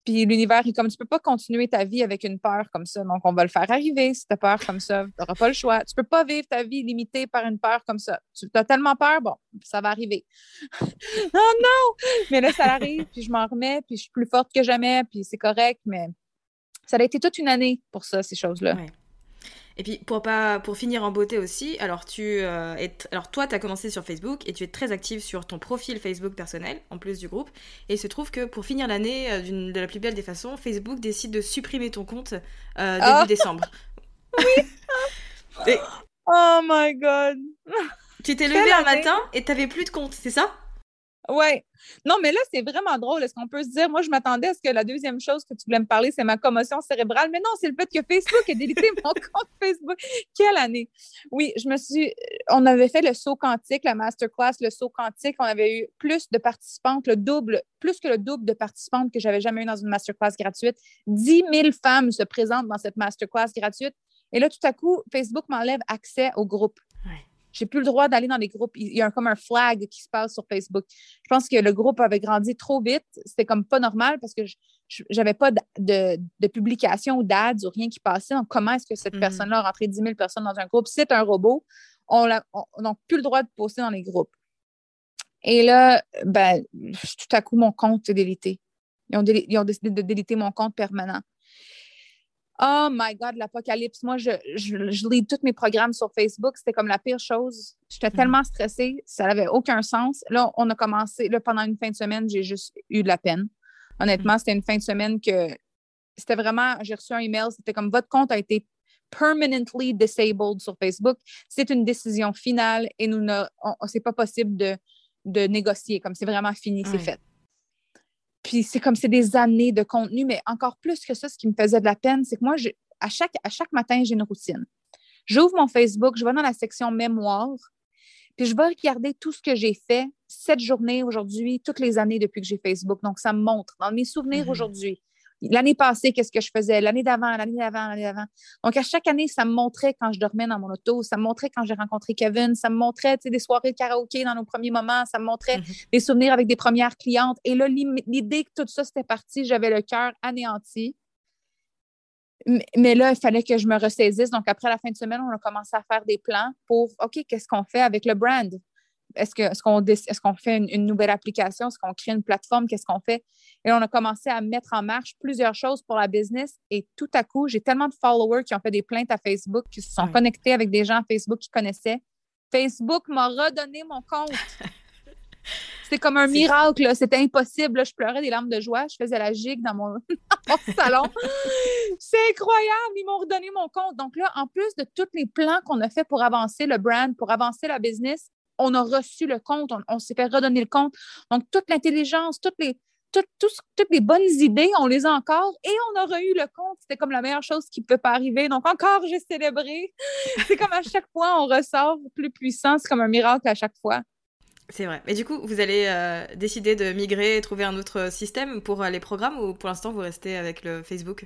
[SPEAKER 2] Puis l'univers est comme tu peux pas continuer ta vie avec une peur comme ça. Donc, on va le faire arriver si tu as peur comme ça. Tu n'auras pas le choix. Tu peux pas vivre ta vie limitée par une peur comme ça. Tu as tellement peur, bon, ça va arriver. <laughs> oh non! Mais là, ça arrive, puis je m'en remets, puis je suis plus forte que jamais, puis c'est correct, mais ça a été toute une année pour ça, ces choses-là.
[SPEAKER 3] Et puis pour pas pour finir en beauté aussi, alors tu euh, es- alors toi tu as commencé sur Facebook et tu es très active sur ton profil Facebook personnel en plus du groupe et il se trouve que pour finir l'année euh, d'une- de la plus belle des façons, Facebook décide de supprimer ton compte euh, début
[SPEAKER 2] Ah.
[SPEAKER 3] décembre. <laughs> Et
[SPEAKER 2] Oh my God!
[SPEAKER 3] tu t'es levé un matin et t'avais plus de compte, c'est ça?
[SPEAKER 2] Ouais. Non, mais là, c'est vraiment drôle. Est-ce qu'on peut se dire, moi, je m'attendais à ce que la deuxième chose que tu voulais me parler, c'est ma commotion cérébrale. Mais non, c'est le fait que Facebook a délité <laughs> mon compte Facebook. Quelle année! Oui, je me suis. On avait fait le saut quantique, la masterclass, le saut quantique. On avait eu plus de participantes, le double, plus que le double de participantes que j'avais jamais eu dans une masterclass gratuite. 10 000 femmes se présentent dans cette masterclass gratuite. Et là, tout à coup, Facebook m'enlève accès au groupe. J'ai plus le droit d'aller dans les groupes. Il y a un- comme un flag qui se passe sur Facebook. Je pense que le groupe avait grandi trop vite. C'était comme pas normal parce que j'avais pas de, de, de publication ou d'ads ou rien qui passait. Donc, comment est-ce que cette
[SPEAKER 3] Mhm.
[SPEAKER 2] personne-là a rentré 10 000 personnes dans un groupe? C'est un robot. On n'a plus le droit de poster dans les groupes. Et là, ben, tout à coup, mon compte est délité. Ils ont, déli- ils ont décidé de déliter mon compte permanent. Oh my God, l'apocalypse. Moi, je, je, je lis tous mes programmes sur Facebook. C'était comme la pire chose. J'étais
[SPEAKER 3] Mhm.
[SPEAKER 2] tellement stressée. Ça n'avait aucun sens. Là, on a commencé. Là, pendant une fin de semaine, j'ai juste eu de la peine. Honnêtement, c'était une fin de semaine que c'était vraiment. J'ai reçu un email. C'était comme votre compte a été permanently disabled sur Facebook. C'est une décision finale et nous ne. C'est pas possible de, de négocier. Comme c'est vraiment fini, c'est fait. Puis c'est comme c'est des années de contenu, mais encore plus que ça, ce qui me faisait de la peine, c'est que moi, je- à, chaque, à chaque matin, j'ai une routine. J'ouvre mon Facebook, je vais dans la section mémoire, puis je vais regarder tout ce que j'ai fait cette journée aujourd'hui, toutes les années depuis que j'ai Facebook. Donc, ça me montre dans mes souvenirs
[SPEAKER 3] Mhm.
[SPEAKER 2] aujourd'hui. L'année passée, qu'est-ce que je faisais? L'année d'avant, l'année d'avant, l'année d'avant. Donc, à chaque année, ça me montrait quand je dormais dans mon auto, ça me montrait quand j'ai rencontré Kevin, ça me montrait des soirées de karaoké dans nos premiers moments, ça me montrait
[SPEAKER 3] Mhm.
[SPEAKER 2] des souvenirs avec des premières clientes. Et là, l'idée que tout ça, c'était parti, j'avais le cœur anéanti. Mais là, il fallait que je me ressaisisse. Donc, après la fin de semaine, on a commencé à faire des plans pour, OK, qu'est-ce qu'on fait avec le brand? Est-ce qu'on fait une, une nouvelle application? Est-ce qu'on crée une plateforme? Qu'est-ce qu'on fait? Et on a commencé à mettre en marche plusieurs choses pour la business. Et tout à coup, j'ai tellement de followers qui ont fait des plaintes à Facebook, qui se sont connectés avec des gens à Facebook qui connaissaient. Facebook m'a redonné mon compte. <laughs> C'était comme un miracle. C'était impossible. là. Je pleurais des larmes de joie. Je faisais la gigue dans mon, <laughs> dans mon salon. <laughs> C'est incroyable. Ils m'ont redonné mon compte. Donc là, en plus de tous les plans qu'on a fait pour avancer le brand, pour avancer la business, on a reçu le compte. On, on s'est fait redonner le compte. Donc, toute l'intelligence, toutes les, toutes les bonnes idées, on les a encore et on aura eu le compte. C'était comme la meilleure chose qui ne peut pas arriver. Donc, encore, j'ai célébré. <laughs> C'est comme à chaque fois, on ressort plus puissant. C'est comme un miracle à chaque fois.
[SPEAKER 3] C'est vrai. Et du coup, vous allez euh, décider de migrer et trouver un autre système pour euh, les programmes ou pour l'instant vous restez avec le Facebook?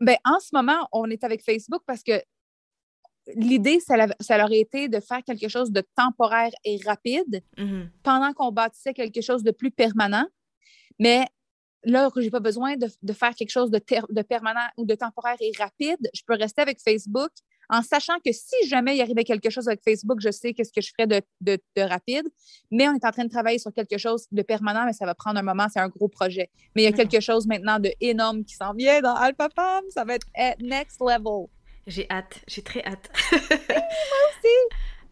[SPEAKER 2] Ben, en ce moment, on est avec Facebook parce que l'idée, ça, ça leur a été de faire quelque chose de temporaire et rapide
[SPEAKER 3] Mhm.
[SPEAKER 2] pendant qu'on bâtissait quelque chose de plus permanent. Mais là, que j'ai pas besoin de, de faire quelque chose de, permanent ou de temporaire et rapide, je peux rester avec Facebook en sachant que si jamais il arrivait quelque chose avec Facebook, je sais qu'est-ce que je ferais de, de- de rapide. Mais on est en train de travailler sur quelque chose de permanent, mais ça va prendre un moment, c'est un gros projet. Mais il y a quelque chose maintenant de énorme qui s'en vient dans Alpha Femme. Ça va être at next level.
[SPEAKER 3] J'ai hâte, j'ai très hâte. <laughs> aussi.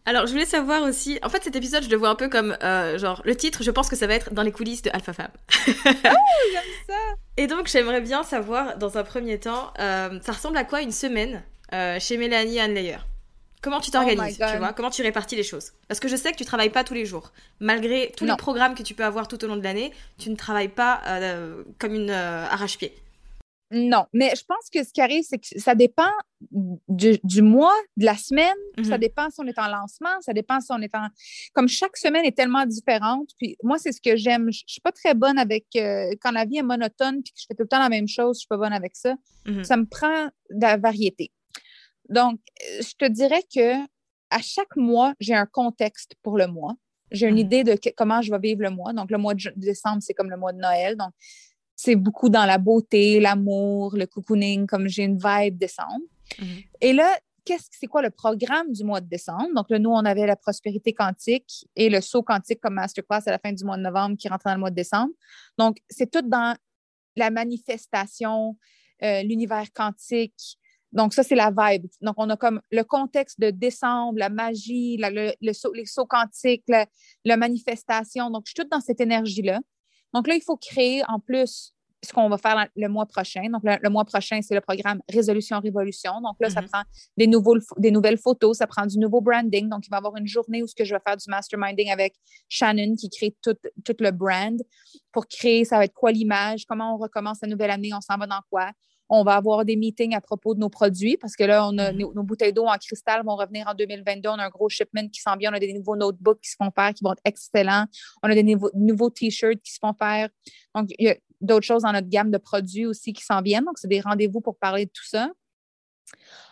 [SPEAKER 3] Alors, je voulais savoir aussi. En fait, cet épisode, je le vois un peu comme euh, genre le titre. Je pense que ça va être dans les coulisses de Alpha Femme.
[SPEAKER 2] J'aime ça. <laughs>
[SPEAKER 3] Et donc, j'aimerais bien savoir, dans un premier temps, euh, ça ressemble à quoi une semaine euh, chez Mélanie Anne Comment tu t'organises,
[SPEAKER 2] Oh
[SPEAKER 3] tu vois? Comment tu répartis les choses? Parce que je sais que tu travailles pas tous les jours. Malgré tous
[SPEAKER 2] Non.
[SPEAKER 3] les programmes que tu peux avoir tout au long de l'année, tu ne travailles pas comme une arrache-pied.
[SPEAKER 2] Non, mais je pense que ce qui arrive, c'est que ça dépend du, du mois, de la semaine. Ça
[SPEAKER 3] Mhm.
[SPEAKER 2] dépend si on est en lancement, ça dépend si on est en. Comme chaque semaine est tellement différente. Puis moi, c'est ce que j'aime. Je je suis pas très bonne avec. euh, quand la vie est monotone puis que je fais tout le temps la même chose, je suis pas bonne avec ça.
[SPEAKER 3] Mhm.
[SPEAKER 2] Ça me prend de la variété. Donc, euh, je te dirais que à chaque mois, j'ai un contexte pour le mois. J'ai une idée de comment je vais vivre le mois. Donc, le mois de décembre, c'est comme le mois de Noël. Donc, c'est beaucoup dans la beauté, l'amour, le cocooning, comme j'ai une vibe décembre. Mm-hmm. Et là, qu'est-ce c'est quoi le programme du mois de décembre? Donc, là, nous, on avait la prospérité quantique et le saut quantique comme masterclass à la fin du mois de novembre qui rentre dans le mois de décembre. Donc, c'est tout dans la manifestation, euh, l'univers quantique, donc, ça, c'est la vibe. Donc, on a comme le contexte de décembre, la magie, le, les sauts quantiques, la, manifestation. Donc, je suis toute dans cette énergie-là. Donc, là, il faut créer en plus ce qu'on va faire le mois prochain. Donc, le, mois prochain, c'est le programme Résolution Révolution. Donc, là, ça mm-hmm. prend des, nouveaux, des nouvelles photos, ça prend du nouveau branding. Donc, il va y avoir une journée où ce que je vais faire du masterminding avec Shannon qui crée tout, tout le brand pour créer, ça va être quoi l'image, comment on recommence la nouvelle année, on s'en va dans quoi. On va avoir des meetings à propos de nos produits parce que là, on a, mm-hmm. nos, bouteilles d'eau en cristal vont revenir en 2022. On a un gros shipment qui s'en vient. On a des nouveaux notebooks qui se font faire qui vont être excellents. On a des nouveaux, t-shirts qui se font faire. Donc, il y a d'autres choses dans notre gamme de produits aussi qui s'en viennent. Donc, c'est des rendez-vous pour parler de tout ça.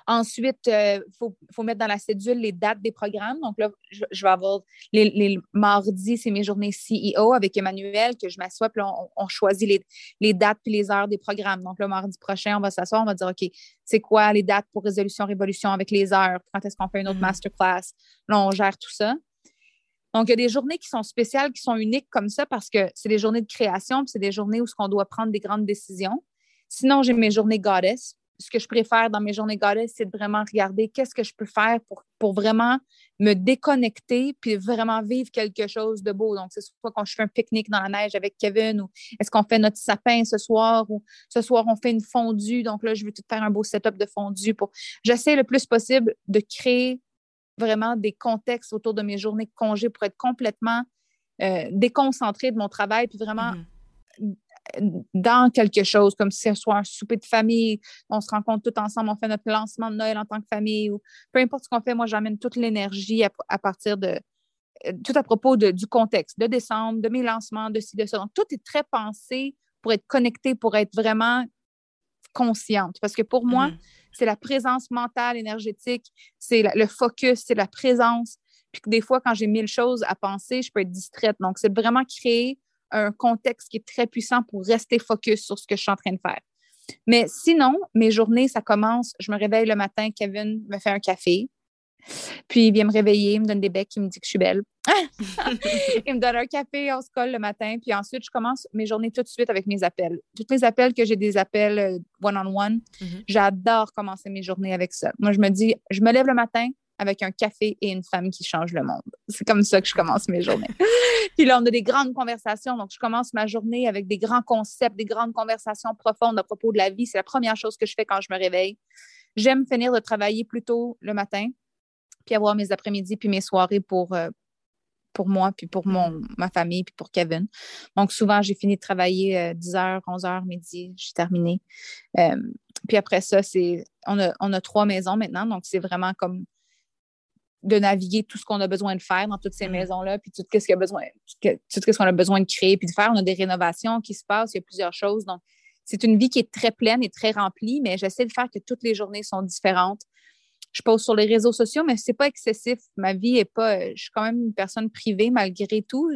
[SPEAKER 2] Ensuite, il euh, faut, mettre dans la cédule les dates des programmes. Donc là, je, vais avoir les, mardis, c'est mes journées CEO avec Emmanuel, que je m'assois, puis on, choisit les, dates puis les heures des programmes. Donc le mardi prochain, on va s'asseoir, on va dire, OK, c'est quoi les dates pour résolution révolution avec les heures? Quand est-ce qu'on fait une autre mm-hmm. masterclass? Là, on gère tout ça. Donc, il y a des journées qui sont spéciales, qui sont uniques comme ça parce que c'est des journées de création, puis c'est des journées où on doit prendre des grandes décisions. Sinon, j'ai mes journées goddess ce que je préfère dans mes journées goddess, c'est de vraiment regarder qu'est-ce que je peux faire pour, vraiment me déconnecter puis vraiment vivre quelque chose de beau. Donc, c'est soit quand je fais un pique-nique dans la neige avec Kevin ou est-ce qu'on fait notre sapin ce soir ou ce soir on fait une fondue. Donc là, je veux tout faire un beau setup de fondue. J'essaie le plus possible de créer vraiment des contextes autour de mes journées de congé pour être complètement euh, déconcentrée de mon travail puis vraiment. Mm-hmm dans quelque chose, comme si ce soit un souper de famille, on se rencontre tout ensemble, on fait notre lancement de Noël en tant que famille, ou peu importe ce qu'on fait, moi, j'amène toute l'énergie à, partir de, euh, tout à propos du contexte, de décembre, de mes lancements, de ci, de ça. Donc, tout est très pensé pour être connecté, pour être vraiment consciente. Parce que pour moi, mm-hmm. c'est la présence mentale, énergétique, c'est le focus, c'est la présence. Puis que des fois, quand j'ai mille choses à penser, je peux être distraite. Donc, c'est vraiment créer un contexte qui est très puissant pour rester focus sur ce que je suis en train de faire. Mais sinon, mes journées, ça commence, je me réveille le matin, Kevin me fait un café, puis il vient me réveiller, il me donne des becs, il me dit que je suis belle. <laughs> il me donne un café, on se colle le matin, puis ensuite, je commence mes journées tout de suite avec mes appels. Tous mes appels que j'ai des appels euh, one-on-one, mm-hmm. j'adore commencer mes journées avec ça. Moi, je me dis, je me lève le matin, avec un café et une femme qui change le monde. C'est comme ça que je commence mes journées. <laughs> Puis là, on a des grandes conversations. Donc, je commence ma journée avec des grands concepts, des grandes conversations profondes à propos de la vie. C'est la première chose que je fais quand je me réveille. J'aime finir de travailler plus tôt le matin, puis avoir mes après-midi, puis mes soirées pour, euh, pour moi, puis pour mon, ma famille, puis pour Kevin. Donc, souvent, j'ai fini de travailler 10h, 11h, midi, j'ai terminé. Euh, puis après ça, c'est on a, on a trois maisons maintenant, donc c'est vraiment comme de naviguer tout ce qu'on a besoin de faire dans toutes ces mm-hmm. maisons-là, puis tout ce qu'il a besoin, tout ce qu'on a besoin de créer, puis de faire. On a des rénovations qui se passent, il y a plusieurs choses. Donc, c'est une vie qui est très pleine et très remplie, mais j'essaie de faire que toutes les journées sont différentes. Je pose sur les réseaux sociaux, mais c'est pas excessif. Ma vie est pas. Je suis quand même une personne privée malgré tout.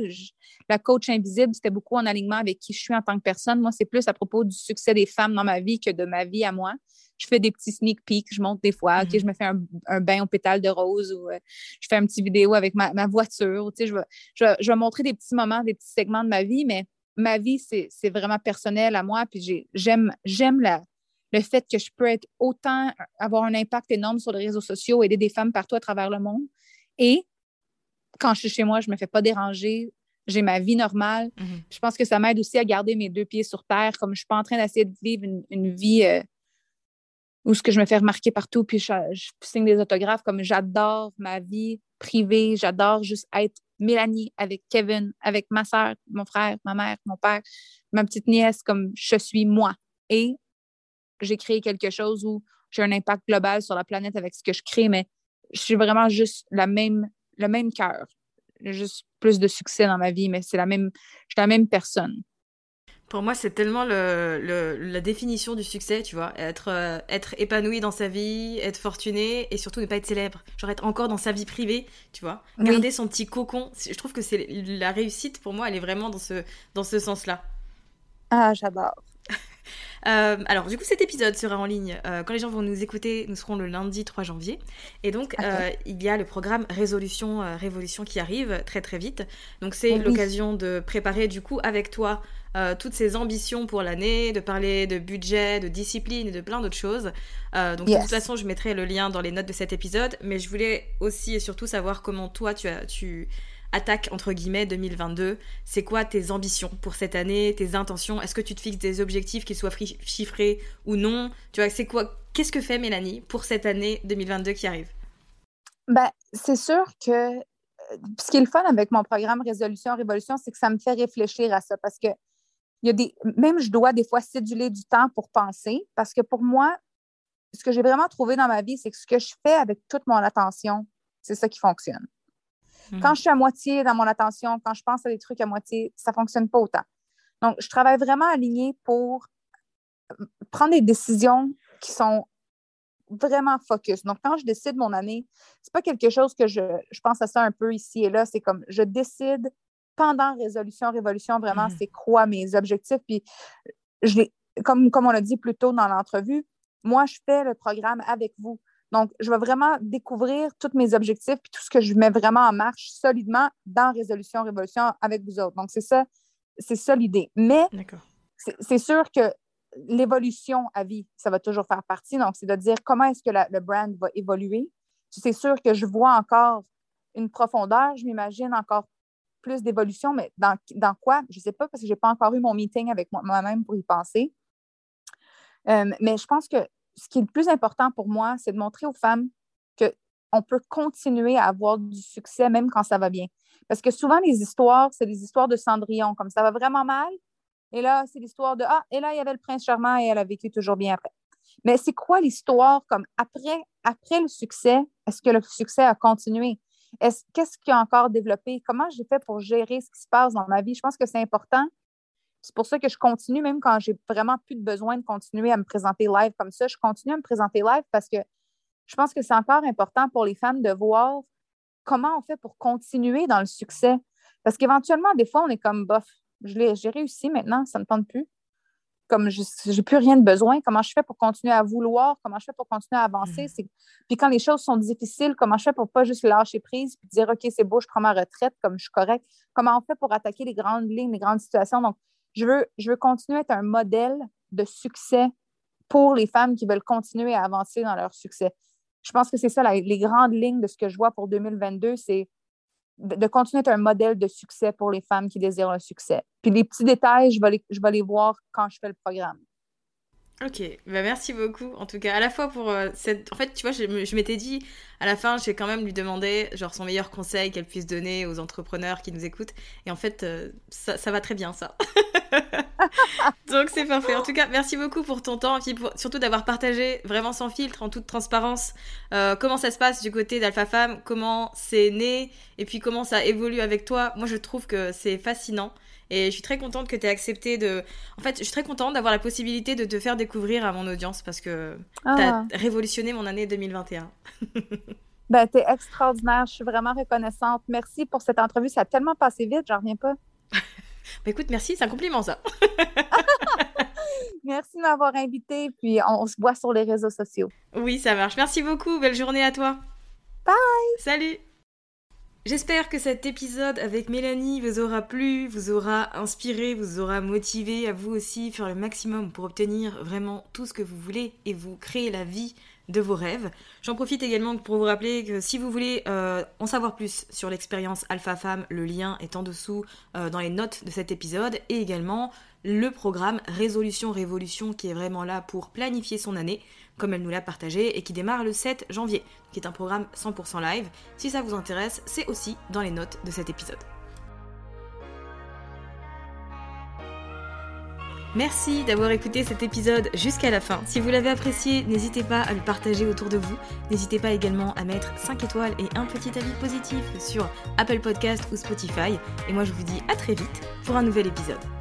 [SPEAKER 2] la coach invisible, c'était beaucoup en alignement avec qui je suis en tant que personne. Moi, c'est plus à propos du succès des femmes dans ma vie que de ma vie à moi je fais des petits sneak peeks, je monte des fois, je me fais un, bain au pétale de rose ou euh, je fais un petit vidéo avec ma, voiture. je vais, je, montrer des petits moments, des petits segments de ma vie, mais ma vie, c'est vraiment personnel à moi. Puis j'aime le fait que je peux être autant, avoir un impact énorme sur les réseaux sociaux, aider des femmes partout à travers le monde. Et quand je suis chez moi, je ne me fais pas déranger. J'ai ma vie normale. Mm-hmm. Je pense que ça m'aide aussi à garder mes deux pieds sur terre, comme je ne suis pas en train d'essayer de vivre une, vie euh, ou ce que je me fais remarquer partout, puis je, signe des autographes, comme j'adore ma vie privée, j'adore juste être Mélanie avec Kevin, avec ma soeur, mon frère, ma mère, mon père, ma petite nièce, comme je suis moi. Et j'ai créé quelque chose où j'ai un impact global sur la planète avec ce que je crée, mais je suis vraiment juste la même, le même cœur. Juste plus de succès dans ma vie, mais c'est la même, je suis la même personne.
[SPEAKER 3] Pour moi, c'est tellement le, la définition du succès, tu vois. Être, euh, être épanoui dans sa vie, être fortuné et surtout ne pas être célèbre. Genre être encore dans sa vie privée, tu vois. Garder son petit cocon. Je trouve que c'est la réussite, pour moi, elle est vraiment dans ce, dans ce sens-là.
[SPEAKER 2] Ah, j'adore. <laughs>
[SPEAKER 3] Euh, alors, du coup, cet épisode sera en ligne euh, quand les gens vont nous écouter. Nous serons le lundi 3 janvier. Et donc, euh, il y a le programme Résolution Révolution qui arrive très très vite. Donc, c'est oh l'occasion de préparer du coup avec toi toutes ces ambitions pour l'année, de parler de budget, de discipline et de plein d'autres choses. donc, de toute façon, je mettrai le lien dans les notes de cet épisode. Mais je voulais aussi et surtout savoir comment toi, tu as. Tu, attaque entre guillemets 2022. C'est quoi tes ambitions pour cette année, tes intentions? Est-ce que tu te fixes des objectifs qui soient chiffrés ou non? Tu vois, c'est quoi Qu'est-ce que fait Mélanie pour cette année 2022 qui arrive?
[SPEAKER 2] Ben, c'est sûr que euh, ce qui est le fun avec mon programme Résolution Révolution, c'est que ça me fait réfléchir à ça parce que il y a des, même je dois des fois céduler du temps pour penser parce que pour moi, ce que j'ai vraiment trouvé dans ma vie, c'est que ce que je fais avec toute mon attention, c'est ça qui fonctionne. Quand mhm. je suis à moitié dans mon attention, quand je pense à des trucs à moitié, ça ne fonctionne pas autant. Donc, je travaille vraiment aligné pour euh, prendre des décisions qui sont vraiment focus. Donc, quand je décide mon année, c'est pas quelque chose que je, je pense à ça un peu ici et là. C'est comme je décide pendant résolution, révolution, vraiment, mhm. c'est quoi mes objectifs. Puis, je comme, comme on l'a dit plus tôt dans l'entrevue, moi, je fais le programme avec vous. Donc, je vais vraiment découvrir tous mes objectifs et tout ce que je mets vraiment en marche solidement dans Résolution Révolution avec vous autres. Donc, c'est ça, c'est ça l'idée. Mais c'est sûr que l'évolution à vie, ça va toujours faire partie. Donc, c'est de dire comment est-ce que le brand va évoluer. C'est sûr que je vois encore une profondeur, je m'imagine encore plus d'évolution, mais dans, dans, quoi? Je ne sais pas parce que je n'ai pas encore eu mon meeting avec moi-même pour y penser. Euh, mais je pense que ce qui est le plus important pour moi, c'est de montrer aux femmes qu'on peut continuer à avoir du succès même quand ça va bien. Parce que souvent, les histoires, c'est des histoires de Cendrillon, comme ça va vraiment mal. Et là, c'est l'histoire de Ah, et là, il y avait le prince charmant et elle a vécu toujours bien après. Mais c'est quoi l'histoire comme après, après le succès? Est-ce que le succès a continué? Qu'est-ce qui a encore développé? Comment j'ai fait pour gérer ce qui se passe dans ma vie? Je pense que c'est important c'est pour ça que je continue, même quand j'ai vraiment plus de besoin de continuer à me présenter live comme ça, je continue à me présenter live parce que je pense que c'est encore important pour les femmes de voir comment on fait pour continuer dans le succès. Parce qu'éventuellement, des fois, on est comme bof, j'ai réussi maintenant, ça ne me tente plus. Comme je n'ai plus rien de besoin, comment je fais pour continuer à vouloir, comment je fais pour continuer à avancer? Mmh. Puis quand les choses sont difficiles, comment je fais pour pas juste lâcher prise et dire OK, c'est beau, je prends ma retraite, comme je suis correct. Comment on fait pour attaquer les grandes lignes, les grandes situations? Donc, je veux, continuer à être un modèle de succès pour les femmes qui veulent continuer à avancer dans leur succès. Je pense que c'est ça, les grandes lignes de ce que je vois pour 2022, c'est de continuer à être un modèle de succès pour les femmes qui désirent un succès. Puis les petits détails, je vais les voir quand je fais le programme.
[SPEAKER 3] Ok, bah merci beaucoup. En tout cas, à la fois pour euh, cette. En fait, tu vois, je, m'étais dit, à la fin, je vais quand même lui demander, genre, son meilleur conseil qu'elle puisse donner aux entrepreneurs qui nous écoutent. Et en fait, euh, ça, ça, va très bien, ça. <laughs> Donc, c'est parfait. En tout cas, merci beaucoup pour ton temps. Et puis, surtout d'avoir partagé vraiment sans filtre, en toute transparence, euh, comment ça se passe du côté d'Alpha comment c'est né, et puis comment ça évolue avec toi. Moi, je trouve que c'est fascinant. Et je suis très contente que tu aies accepté de. En fait, je suis très contente d'avoir la possibilité de te faire découvrir à mon audience parce que tu as ah. révolutionné mon année 2021. <laughs>
[SPEAKER 2] ben, tu es extraordinaire. Je suis vraiment reconnaissante. Merci pour cette entrevue. Ça a tellement passé vite, j'en reviens pas.
[SPEAKER 3] ben, écoute, merci. C'est un compliment, ça. <laughs>
[SPEAKER 2] merci de m'avoir invité. Puis on, on se voit sur les réseaux sociaux.
[SPEAKER 3] Oui, ça marche. Merci beaucoup. Belle journée à toi.
[SPEAKER 2] Bye.
[SPEAKER 3] Salut. J'espère que cet épisode avec Mélanie vous aura plu, vous aura inspiré, vous aura motivé à vous aussi faire le maximum pour obtenir vraiment tout ce que vous voulez et vous créer la vie de vos rêves. J'en profite également pour vous rappeler que si vous voulez euh, en savoir plus sur l'expérience Alpha Femme, le lien est en dessous euh, dans les notes de cet épisode et également le programme Résolution Révolution qui est vraiment là pour planifier son année comme elle nous l'a partagé, et qui démarre le 7 janvier, qui est un programme 100% live. Si ça vous intéresse, c'est aussi dans les notes de cet épisode. Merci d'avoir écouté cet épisode jusqu'à la fin. Si vous l'avez apprécié, n'hésitez pas à le partager autour de vous. N'hésitez pas également à mettre 5 étoiles et un petit avis positif sur Apple Podcast ou Spotify. Et moi je vous dis à très vite pour un nouvel épisode.